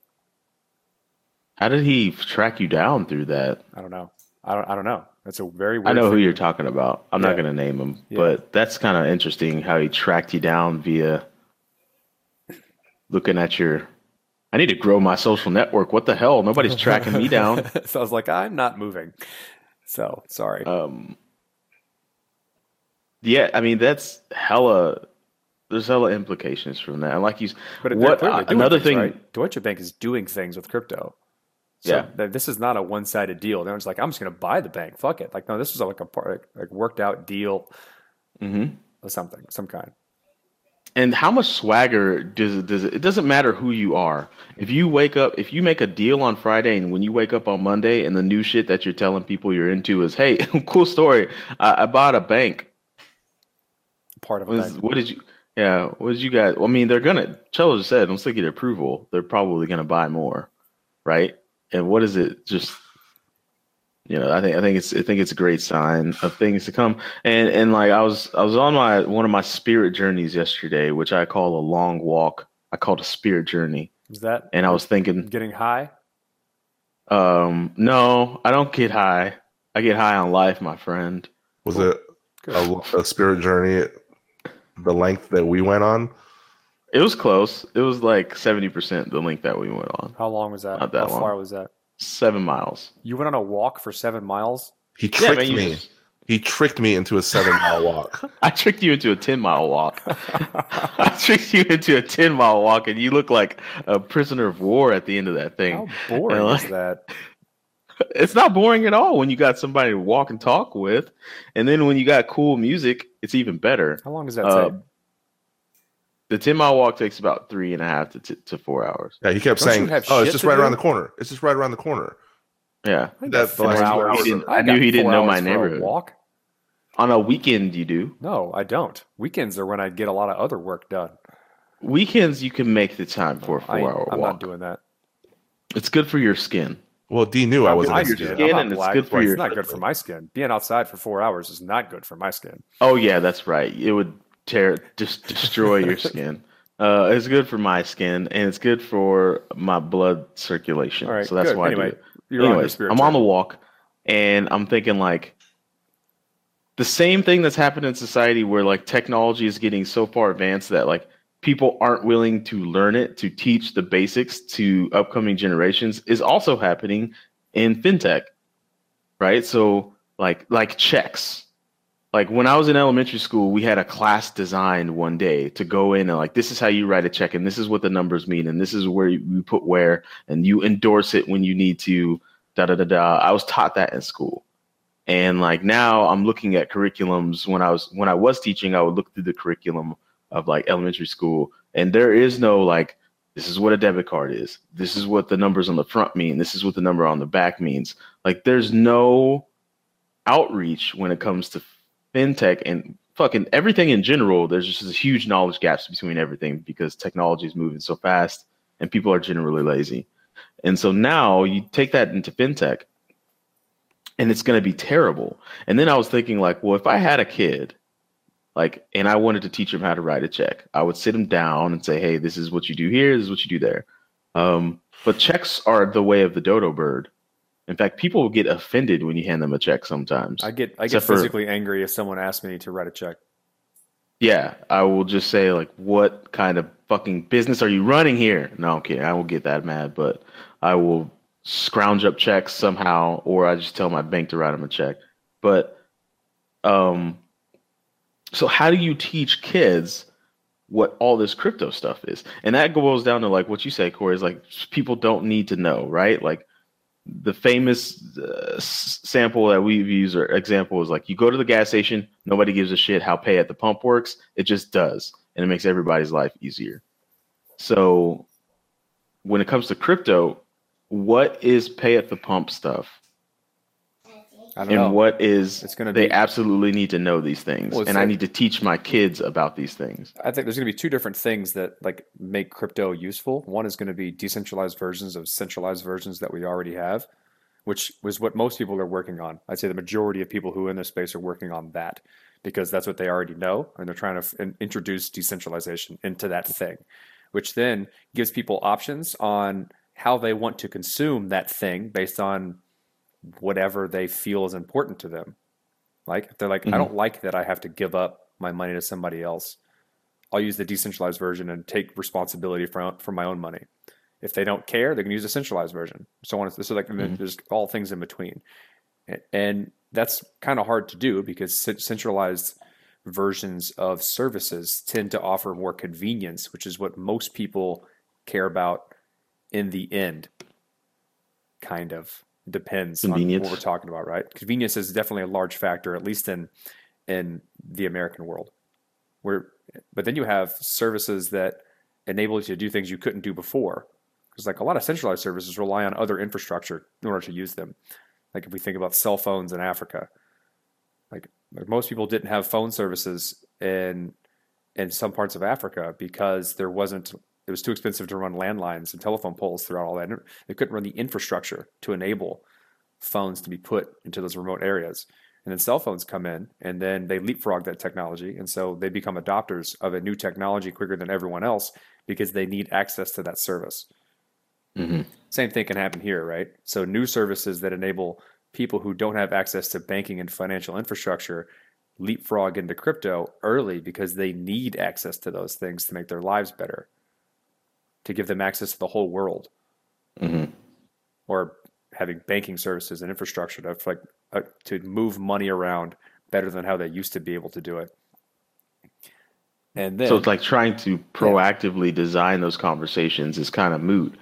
How did he track you down through that? I don't know. I don't, I don't know. That's a very weird I know who you're talking about. I'm Yeah. not going to name him, Yeah. but that's kind of interesting how he tracked you down via looking at your. I need to grow my social network. What the hell? Nobody's tracking me down. so I was like, I'm not moving. So sorry. Um, yeah, I mean that's hella. There's hella implications from that. And like you, s- But what uh, another things, thing? right? Deutsche Bank is doing things with crypto. So Yeah. th- this is not a one-sided deal. They're just like, I'm just going to buy the bank. Fuck it. Like, no, this is like a part, like worked out deal hmm of something, some kind. And how much swagger does it? Does it? It doesn't matter who you are. If you wake up, if you make a deal on Friday, and when you wake up on Monday, and the new shit that you're telling people you're into is, "Hey, cool story. I, I bought a bank. Part of What, a is, what did you? Yeah, what did you guys? I mean, they're gonna. Cello just said, once they get approval, they're probably gonna buy more, right? And what is it? Just you know, I think I think it's I think it's a great sign of things to come. And and like I was I was on my one of my spirit journeys yesterday, which I call a long walk. I called a spirit journey, Is that and I was thinking, getting high? um, no, I don't get high. I get high on life, my friend. Was it a, a spirit journey the length that we went on? It was close. It was like seventy percent the length that we went on. How long was that? Not that How long. far was that? Seven miles. You went on a walk for seven miles? He Yeah, tricked man, me. just- He tricked me into a seven mile walk. I tricked you into a 10 mile walk. I tricked you into a 10 mile walk, and you look like a prisoner of war at the end of that thing. How boring And, is that? It's not boring at all when you got somebody to walk and talk with. And then when you got cool music, it's even better. How long does that Uh, take? the 10 mile walk takes about three and a half to, t- to four hours. Yeah, he kept Don't saying, "Oh, it's just right do? around the corner. It's just right around the corner." Yeah. I that's the four last two hours. hours. He didn't- I I knew he didn't know my hours for a neighborhood. Walk? On a weekend, you do. No, I don't. Weekends are when I get a lot of other work done. Weekends, you can make the time for a I, four hour I'm walk. not doing that. It's good for your skin. Well, D knew I wasn't I'm going to your do skin. skin. And it's good for your- It's not good for my skin. Being outside for four hours is not good for my skin. Oh yeah, that's right. It would tear, just destroy your skin. Uh, it's good for my skin, and it's good for my blood circulation. All right, so that's good. why I Anyway, do it. You're on your Anyways, spirit I'm on the walk, and I'm thinking like the same thing that's happened in society, where like technology is getting so far advanced that like people aren't willing to learn it to teach the basics to upcoming generations, is also happening in fintech, right? So like like checks like when I was in elementary school, we had a class designed one day to go in and like this is how you write a check, and this is what the numbers mean, and this is where you put where, and you endorse it when you need to. Da da da da. I was taught that in school, and like now I'm looking at curriculums. When I was when I was teaching, I would look through the curriculum of like elementary school, and there is no like This is what a debit card is. This is what the numbers on the front mean. This is what the number on the back means. Like there's no outreach when it comes to fintech and fucking everything in general. There's just this huge knowledge gaps between everything because technology is moving so fast and people are generally lazy. And so now you take that into fintech and it's going to be terrible. And then I was thinking like, well, if I had a kid like and I wanted to teach him how to write a check, I would sit him down and say, "Hey, this is what you do here, this is what you do there." Um, but checks are the way of the dodo bird. In fact, people will get offended when you hand them a check sometimes. I get I get Except for- physically angry if someone asks me to write a check. Yeah, I will just say like, "What kind of fucking business are you running here?" No, I'm kidding. I won't get that mad, but I will scrounge up checks somehow, or I just tell my bank to write them a check. But, um, so how do you teach kids what all this crypto stuff is? And that boils down to like what you say, Corey, is like people don't need to know, right? Like the famous uh, sample that we've used or example is like you go to the gas station, nobody gives a shit how pay at the pump works. It just does, and it makes everybody's life easier. So when it comes to crypto, what is pay at the pump stuff, and know. what is It's gonna they be- absolutely need to know these things, Well, and I need to teach my kids about these things. I think there's going to be two different things that like make crypto useful. One is going to be decentralized versions of centralized versions that we already have, which was what most people are working on. I'd say the majority of people who are in this space are working on that because that's what they already know, and they're trying to f- introduce decentralization into that thing, which then gives people options on how they want to consume that thing based on whatever they feel is important to them. Like if they're like, I Mhm. don't like that I have to give up my money to somebody else. I'll use the decentralized version and take responsibility for for my own money. If they don't care, they can use the centralized version. So on. So like Mhm. there's all things in between, and that's kind of hard to do because centralized versions of services tend to offer more convenience, which is what most people care about in the end. Kind of depends on what we're talking about, right? Convenience is definitely a large factor, at least in in the American world. Where, but then you have services that enable you to do things you couldn't do before. Because like a lot of centralized services rely on other infrastructure in order to use them. Like if we think about cell phones in Africa, like, like most people didn't have phone services in in some parts of Africa because there wasn't it was too expensive to run landlines and telephone poles throughout all that. They couldn't run the infrastructure to enable phones to be put into those remote areas. And then cell phones come in and then they leapfrog that technology. And so they become adopters of a new technology quicker than everyone else because they need access to that service. hmm Same thing can happen here, right? So new services that enable people who don't have access to banking and financial infrastructure leapfrog into crypto early because they need access to those things to make their lives better, to give them access to the whole world, hmm or having banking services and infrastructure to like uh, to move money around better than how they used to be able to do it. And then So it's like trying to proactively design those conversations is kind of moot.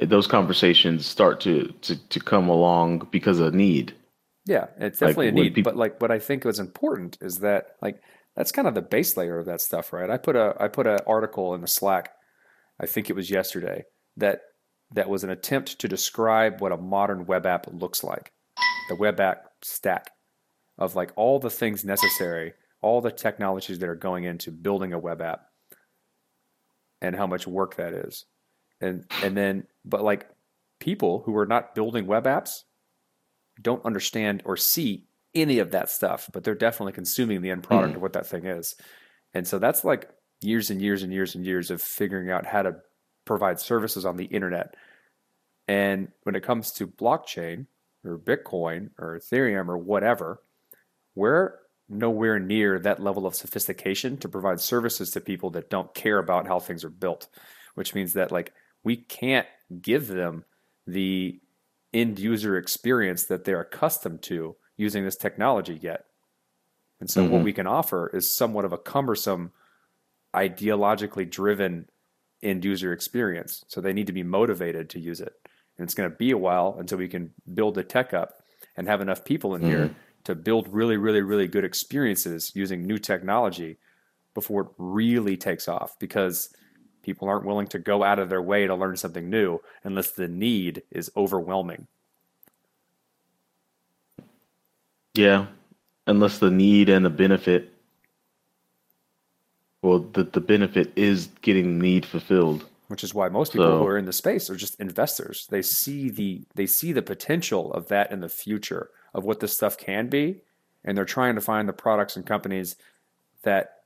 Those conversations start to, to, to come along because of need. Yeah, it's Like, definitely a need. peop- but like what I think was important is that like that's kind of the base layer of that stuff, right? I put a I put an article in the Slack, I think it was yesterday, that that was an attempt to describe what a modern web app looks like. The web app stack of like all the things necessary, all the technologies that are going into building a web app and how much work that is. And and then but like people who are not building web apps don't understand or see any of that stuff, but they're definitely consuming the end product Mhm. of what that thing is. And so that's like years and years and years and years of figuring out how to provide services on the internet. And when it comes to blockchain or Bitcoin or Ethereum or whatever, we're nowhere near that level of sophistication to provide services to people that don't care about how things are built, which means that like we can't give them the end user experience that they're accustomed to using this technology yet. And so what Mhm. we can offer is somewhat of a cumbersome ideologically driven end user experience. So they need to be motivated to use it. And it's going to be a while until we can build the tech up and have enough people in here mm-hmm. to build really, really, really good experiences using new technology before it really takes off. Because People aren't willing to go out of their way to learn something new unless the need is overwhelming. Yeah, unless the need and the benefit. Well, the the benefit is getting need fulfilled. which is why most people So- who are in the space are just investors. They see the they see the potential of that in the future of what this stuff can be, and they're trying to find the products and companies that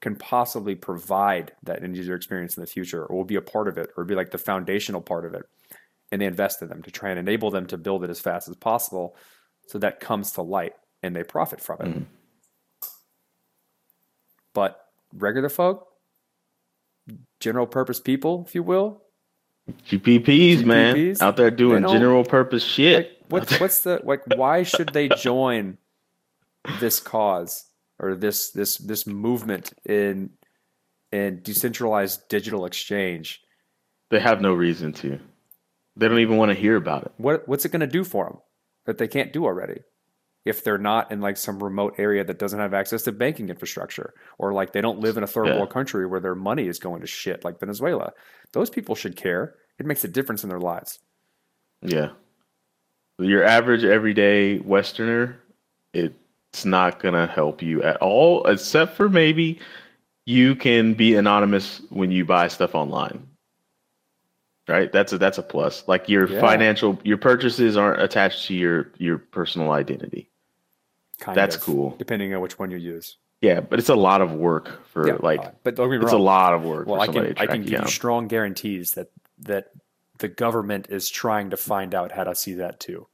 can possibly provide that end user experience in the future, or will be a part of it, or be like the foundational part of it, and they invest in them to try and enable them to build it as fast as possible, so that comes to light and they profit from it. Mhm. But regular folk, general purpose people, if you will, GPPs, man, out there doing general purpose shit. like what's what's the like why should they join this cause or this this this movement in in decentralized digital exchange They have no reason to. They don't even want to hear about it. what what's it going to do for them that they can't do already if they're not in like some remote area that doesn't have access to banking infrastructure or like they don't live in a third Yeah. world country where their money is going to shit like Venezuela those people should care it makes a difference in their lives Yeah. Your average everyday Westerner, it's not going to help you at all, except for maybe you can be anonymous when you buy stuff online. Right? That's a that's a plus. Like your Yeah. financial your purchases aren't attached to your your personal identity. Kind That's of, cool. depending on which one you use Yeah, but it's a lot of work for yeah like uh, but don't get me it's a lot of work Well, I can I can give you strong guarantees that that the government is trying to find out how to see that too.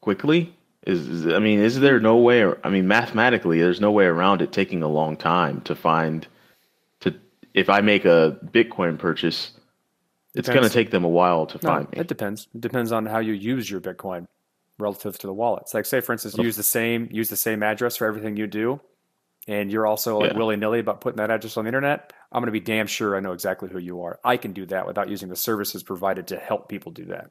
quickly is, is I mean, is there no way? Or, I mean, mathematically, there's no way around it taking a long time to find. To if I make a Bitcoin purchase, it's going to take them a while to No, find me. it depends. It depends on how you use your Bitcoin relative to the wallets. Like, say for instance, you use the same use the same address for everything you do, and you're also like Yeah. willy nilly about putting that address on the internet. I'm going to be damn sure I know exactly who you are. I can do that without using the services provided to help people do that.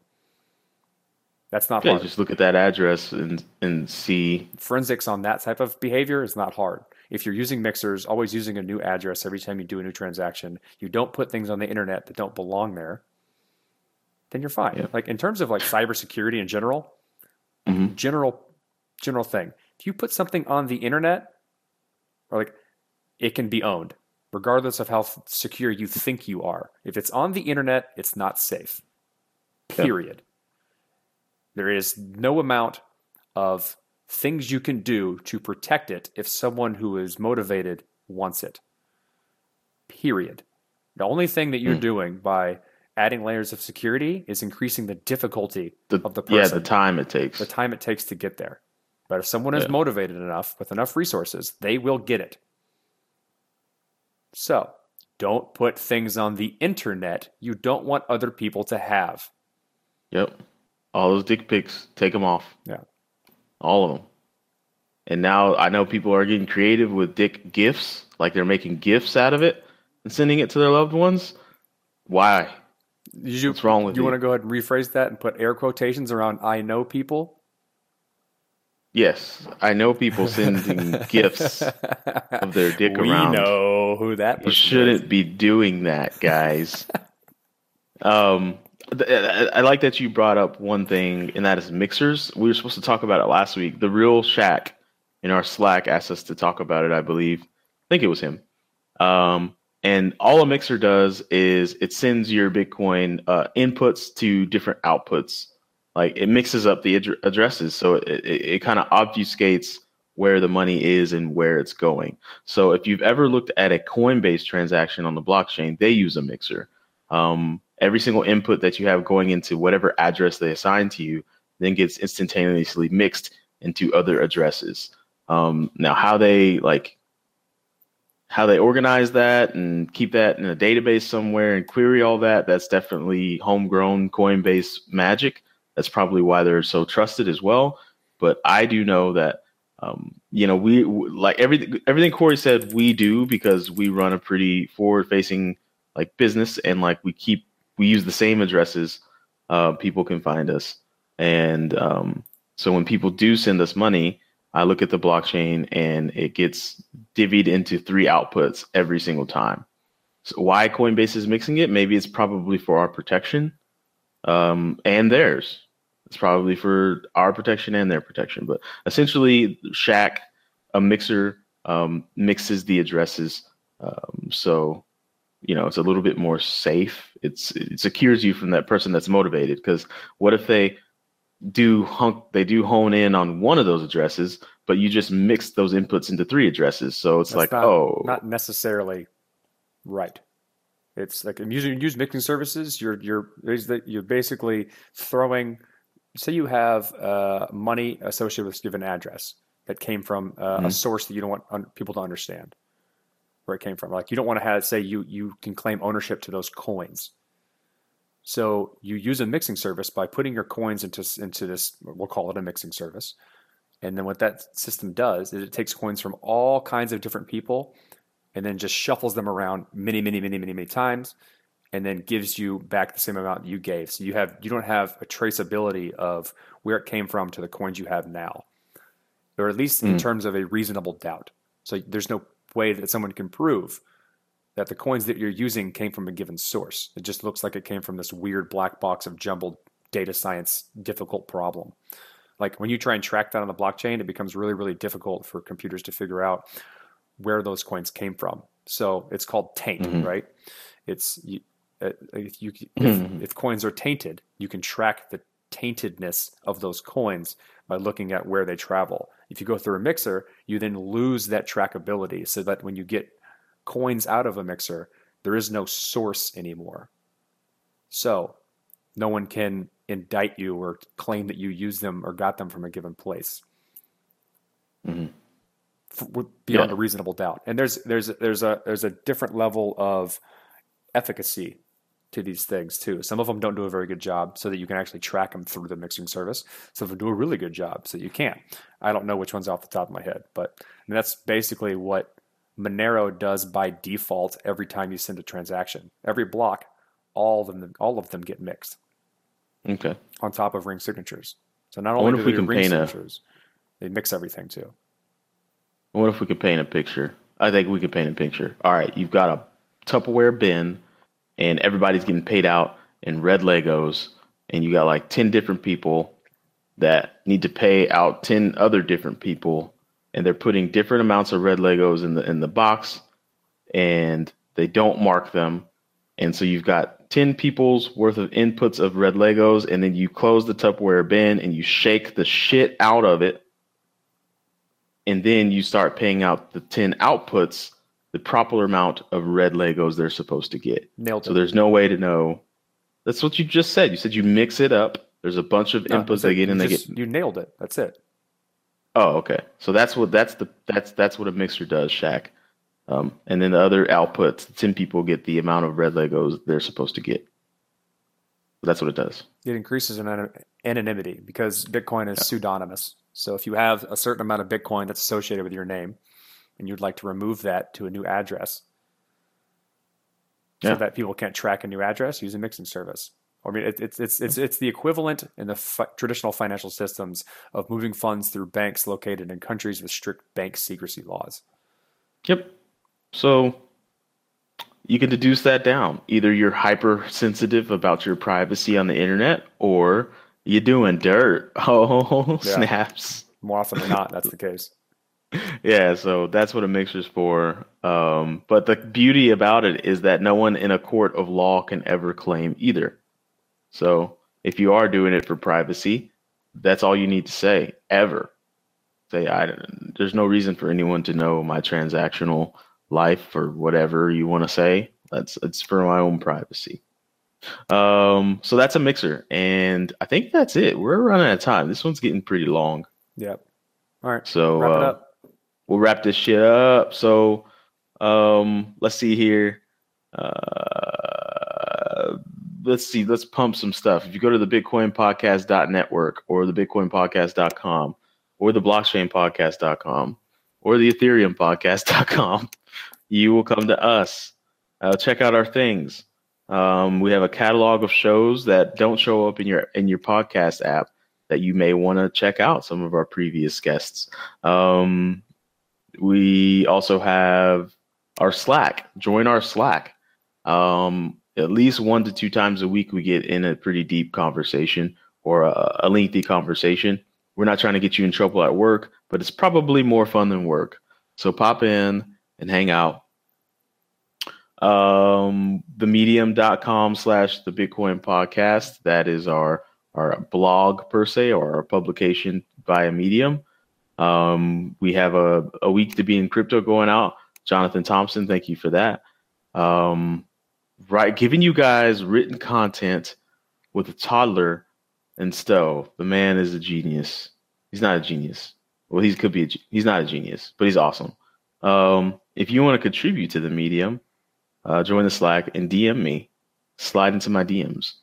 That's not Yeah, hard. just look at that address and and see. forensics on that type of behavior is not hard. If you're using mixers, always using a new address every time you do a new transaction, you don't put things on the internet that don't belong there, then you're fine. Yeah. Like in terms of like cybersecurity in general, Mhm. general general thing. If you put something on the internet, or like it can be owned, regardless of how f- secure you think you are. If it's on the internet, it's not safe. Period. There is no amount of things you can do to protect it if someone who is motivated wants it. Period. The only thing that you're Hmm. doing by adding layers of security is increasing the difficulty The, of the person. yeah, the time it takes. the time it takes to get there. But if someone is Yeah. motivated enough with enough resources, they will get it. So, don't put things on the internet you don't want other people to have. Yep. All those dick pics, take them off. Yeah. All of them. And now I know people are getting creative with dick gifts, like they're making gifts out of it and sending it to their loved ones. Why? You, What's wrong with you you? want to go ahead and rephrase that and put air quotations around I know people? Yes, I know people sending gifts of their dick we around. know who that You shouldn't be doing that, guys. um, I like that you brought up one thing, and that is mixers. We were supposed to talk about it last week. The real Shack in our Slack asked us to talk about it. I believe. I think it was him. Um, and all a mixer does is it sends your Bitcoin uh, inputs to different outputs. Like it mixes up the ad- addresses, so it, it, it kind of obfuscates where the money is and where it's going. So if you've ever looked at a Coinbase transaction on the blockchain, they use a mixer. Um, every single input that you have going into whatever address they assign to you then gets instantaneously mixed into other addresses. Um, now, how they like how they organize that and keep that in a database somewhere and query all that, that's definitely homegrown Coinbase magic. That's probably why they're so trusted as well. But I do know that um, you know, we like everything everything Corey said we do because we run a pretty forward facing like business and like we keep we use the same addresses uh, people can find us. And um, so when people do send us money, I look at the blockchain and it gets divvied into three outputs every single time. So why Coinbase is mixing it? Maybe it's probably for our protection um, and theirs. It's probably for our protection and their protection. But essentially, Shack, a mixer, um, mixes the addresses. Um, so, you know, it's a little bit more safe. It's it secures you from that person that's motivated. Because what if they do hunk they do hone in on one of those addresses, but you just mix those inputs into three addresses. So it's That's like, not, oh, not necessarily right. It's like you use, mixing services, you're you're you're basically throwing. Say you have uh, money associated with a given address that came from uh, a Mhm. source that you don't want un- people to understand where it came from. Like you don't want to have say you you can claim ownership to those coins. So you use a mixing service by putting your coins into into this. We'll call it a mixing service. And then what that system does is it takes coins from all kinds of different people and then just shuffles them around many, many, many, many, many times and then gives you back the same amount you gave. So you have you don't have a traceability of where it came from to the coins you have now. Or at least in Mm. terms of a reasonable doubt. So there's no way that someone can prove that the coins that you're using came from a given source. It just looks like it came from this weird black box of jumbled data science difficult problem. Like when you try and track that on the blockchain, it becomes really, really difficult for computers to figure out where those coins came from. So it's called taint, Mhm. right? It's you, uh, if you if, Mhm. if coins are tainted, you can track the taintedness of those coins by looking at where they travel. If you go through a mixer, you then lose that trackability, so that when you get coins out of a mixer, there is no source anymore. So no one can indict you or claim that you used them or got them from a given place Mhm. f- with- beyond Yeah. a reasonable doubt. And there's there's there's a there's a different level of efficacy to these things too. Some of them don't do a very good job, so that you can actually track them through the mixing service. Some of them do a really good job, so you can't. I don't know which one's off the top of my head, but that's basically what Monero does by default every time you send a transaction. Every block, all of them all of them get mixed okay. on top of ring signatures. So not only do if we can ring paint a- signatures, they mix everything too. What if we could paint a picture? I think we could paint a picture. All right, you've got a Tupperware bin, and everybody's getting paid out in red Legos, and you got like 10 different people that need to pay out 10 other different people, and they're putting different amounts of red Legos in the in the box, and they don't mark them. And so you've got 10 people's worth of inputs of red Legos, and then you close the Tupperware bin and you shake the shit out of it and then you start paying out the 10 outputs the proper amount of red legos they're supposed to get Nailed it. so there's no way to know that's what you just said you said you mix it up there's a bunch of No, inputs they get and they just- get you nailed it. That's it. Oh okay so that's what that's the that's that's what a mixer does Shaq. um, and then the other outputs 10 people get the amount of red legos they're supposed to get that's what it does It increases an- anonymity because Bitcoin is pseudonymous. So if you have a certain amount of Bitcoin that's associated with your name, and you'd like to remove that to a new address, Yeah. so that people can't track a new address, use a mixing service. I mean, it, it's it's it's it's the equivalent in the fi- traditional financial systems of moving funds through banks located in countries with strict bank secrecy laws. Yep. So you can deduce that down. Either you're hypersensitive about your privacy on the internet or you're doing dirt. Oh, Yeah. snaps. More often than not, that's the case. Yeah, so that's what a mixer's for. Um, but the beauty about it is that no one in a court of law can ever claim either. So if you are doing it for privacy, that's all you need to say ever. Say I there's no reason for anyone to know my transactional life or whatever you want to say. That's it's for my own privacy. Um, so that's a mixer, and I think that's it. We're running out of time. This one's getting pretty long. Yep. All right. So Wrap uh, we'll wrap this shit up. So um, let's see here. Uh, let's see. Let's pump some stuff. If you go to the Bitcoin Network or the bitcoinpodcast.com or the blockchainpodcast.com or the ethereum podcast.com, you will come to us. Uh, check out our things. Um, we have a catalog of shows that don't show up in your in your podcast app that you may want to check out some of our previous guests. Um, we also have our Slack. Join our Slack. Um, at least one to two times a week, we get in a pretty deep conversation or a, a lengthy conversation. We're not trying to get you in trouble at work, but it's probably more fun than work. So pop in and hang out. Um, themedium.com slash the Bitcoin podcast. That is our our blog per se or our publication via Medium. Um, we have a, a week to be in crypto going out. Jonathan Thompson, thank you for that. Um, right, giving you guys written content with a toddler and Stowe. The man is a genius. He's not a genius. Well, he could be. A, he's not a genius, but he's awesome. Um, if you want to contribute to the medium, uh, join the Slack and DM me. Slide into my DMs,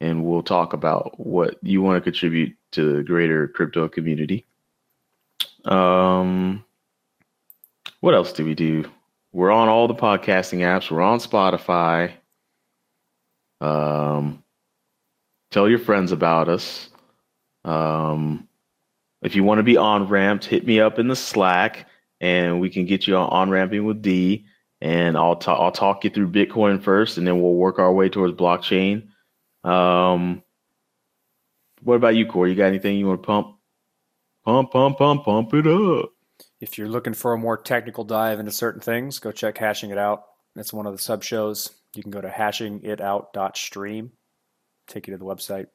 and we'll talk about what you want to contribute to the greater crypto community. Um, what else do we do? We're on all the podcasting apps. We're on Spotify. Um, tell your friends about us. Um, if you want to be on ramped, hit me up in the Slack, and we can get you on ramping with D. And I'll ta- I'll talk you through Bitcoin first, and then we'll work our way towards blockchain. Um, what about you, Corey? You got anything you want to pump? Pump, pump, pump, pump it up. If you're looking for a more technical dive into certain things, go check Hashing It Out. It's one of the sub shows. You can go to hashingitout.stream, take you to the website.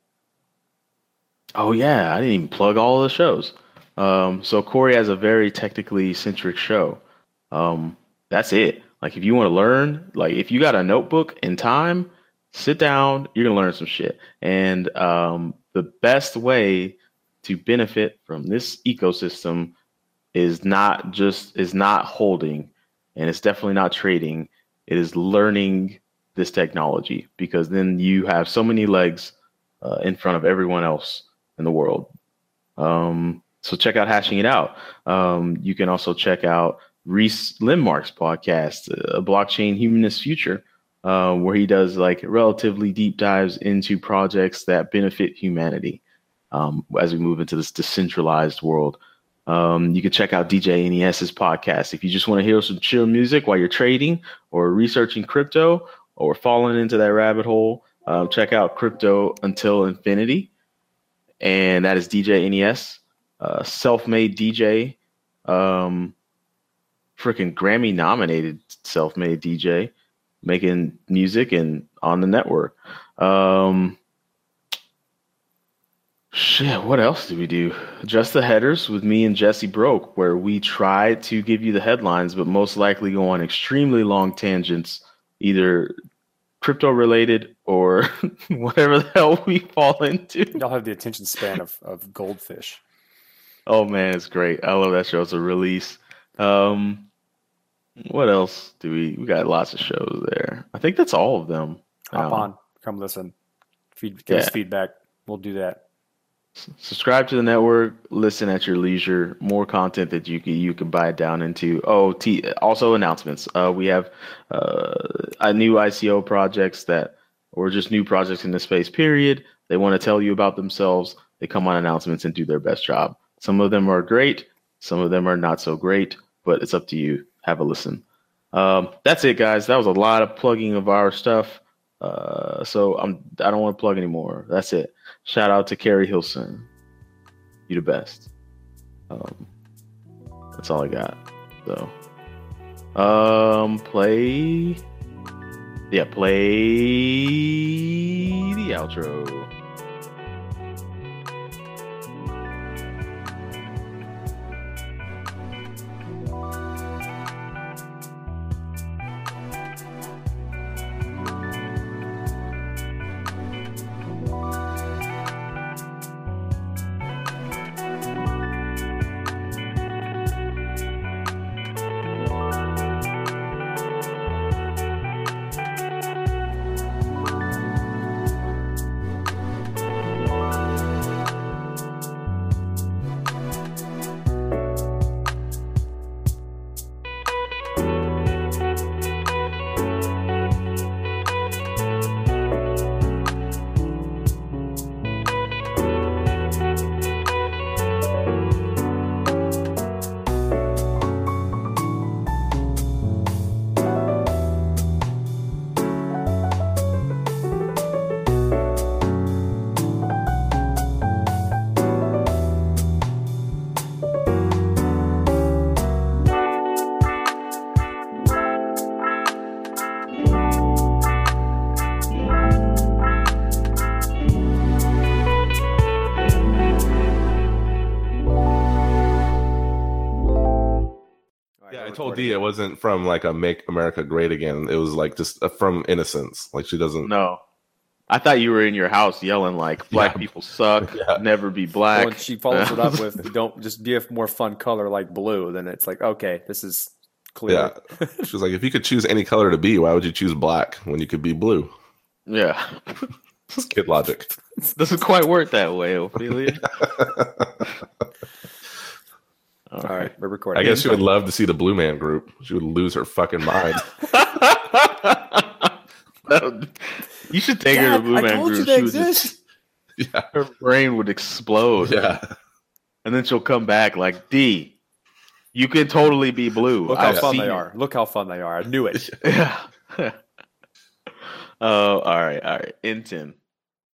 Oh yeah, I didn't even plug all the shows. Um, so Corey has a very technically centric show. Um, that's it. Like if you want to learn, like if you got a notebook and time, sit down. You're gonna learn some shit. And um, the best way to benefit from this ecosystem is not just is not holding, and it's definitely not trading. It is learning this technology because then you have so many legs uh, in front of everyone else in the world. Um, so check out hashing it out. Um, you can also check out Rhys Lindmark's podcast, a blockchain humanist future, uh, where he does like relatively deep dives into projects that benefit humanity um, as we move into this decentralized world. Um, you can check out DJ NES's podcast if you just want to hear some chill music while you're trading or researching crypto or falling into that rabbit hole. Uh, check out Crypto Until Infinity and that is DJ NES, uh, self-made DJ, um, freaking Grammy nominated self-made DJ, making music and on the network. Um, shit, what else do we do? Just the headers with me and Jesse Broke, where we try to give you the headlines, but most likely go on extremely long tangents, either crypto related or whatever the hell we fall into. Y'all have the attention span of, of goldfish. Oh man, it's great. I love that show. It's a release. Um, what else do we? We got lots of shows there. I think that's all of them. Hop Um, on, come listen, feed, give us feedback. We'll do that. Subscribe to the network listen at your leisure more content that you can you can buy down into. Oh t- also announcements. Uh, we have uh, a new ico projects that or just new projects in the space period. They want to tell you about themselves. They come on announcements and do their best job. Some of them are great some of them are not so great but it's up to you. Have a listen. Um, that's it guys. That was a lot of plugging of our stuff uh, so I'm I don't want to plug anymore. That's it. Shout out to Carrie Hilson. You the best. Um, that's all I got. So, um, play. Yeah, play the outro. Wasn't from like a "Make America Great Again." It was like just uh, from innocence. Like she doesn't. No. I thought you were in your house yelling like black Yeah. people suck, Yeah. never be Well, black. when she follows it up with "Don't just be a more fun color like blue," then it's like, okay, this is clear. Yeah. She was like, if you could choose any color to be, why would you choose black when you could be blue? yeah. It's kid logic. Doesn't quite work that way, Ophelia. All right, we're recording. I guess she would love to see the Blue Man Group. She would lose her fucking mind. you should take her Dad, to Blue I Man told you Group. they She would just, yeah, her brain would explode. yeah. And then she'll come back like, D, you can totally be blue. Look how I've fun they it." are. Look how fun they are. I knew it. Yeah. Oh, all right, all right. In 10.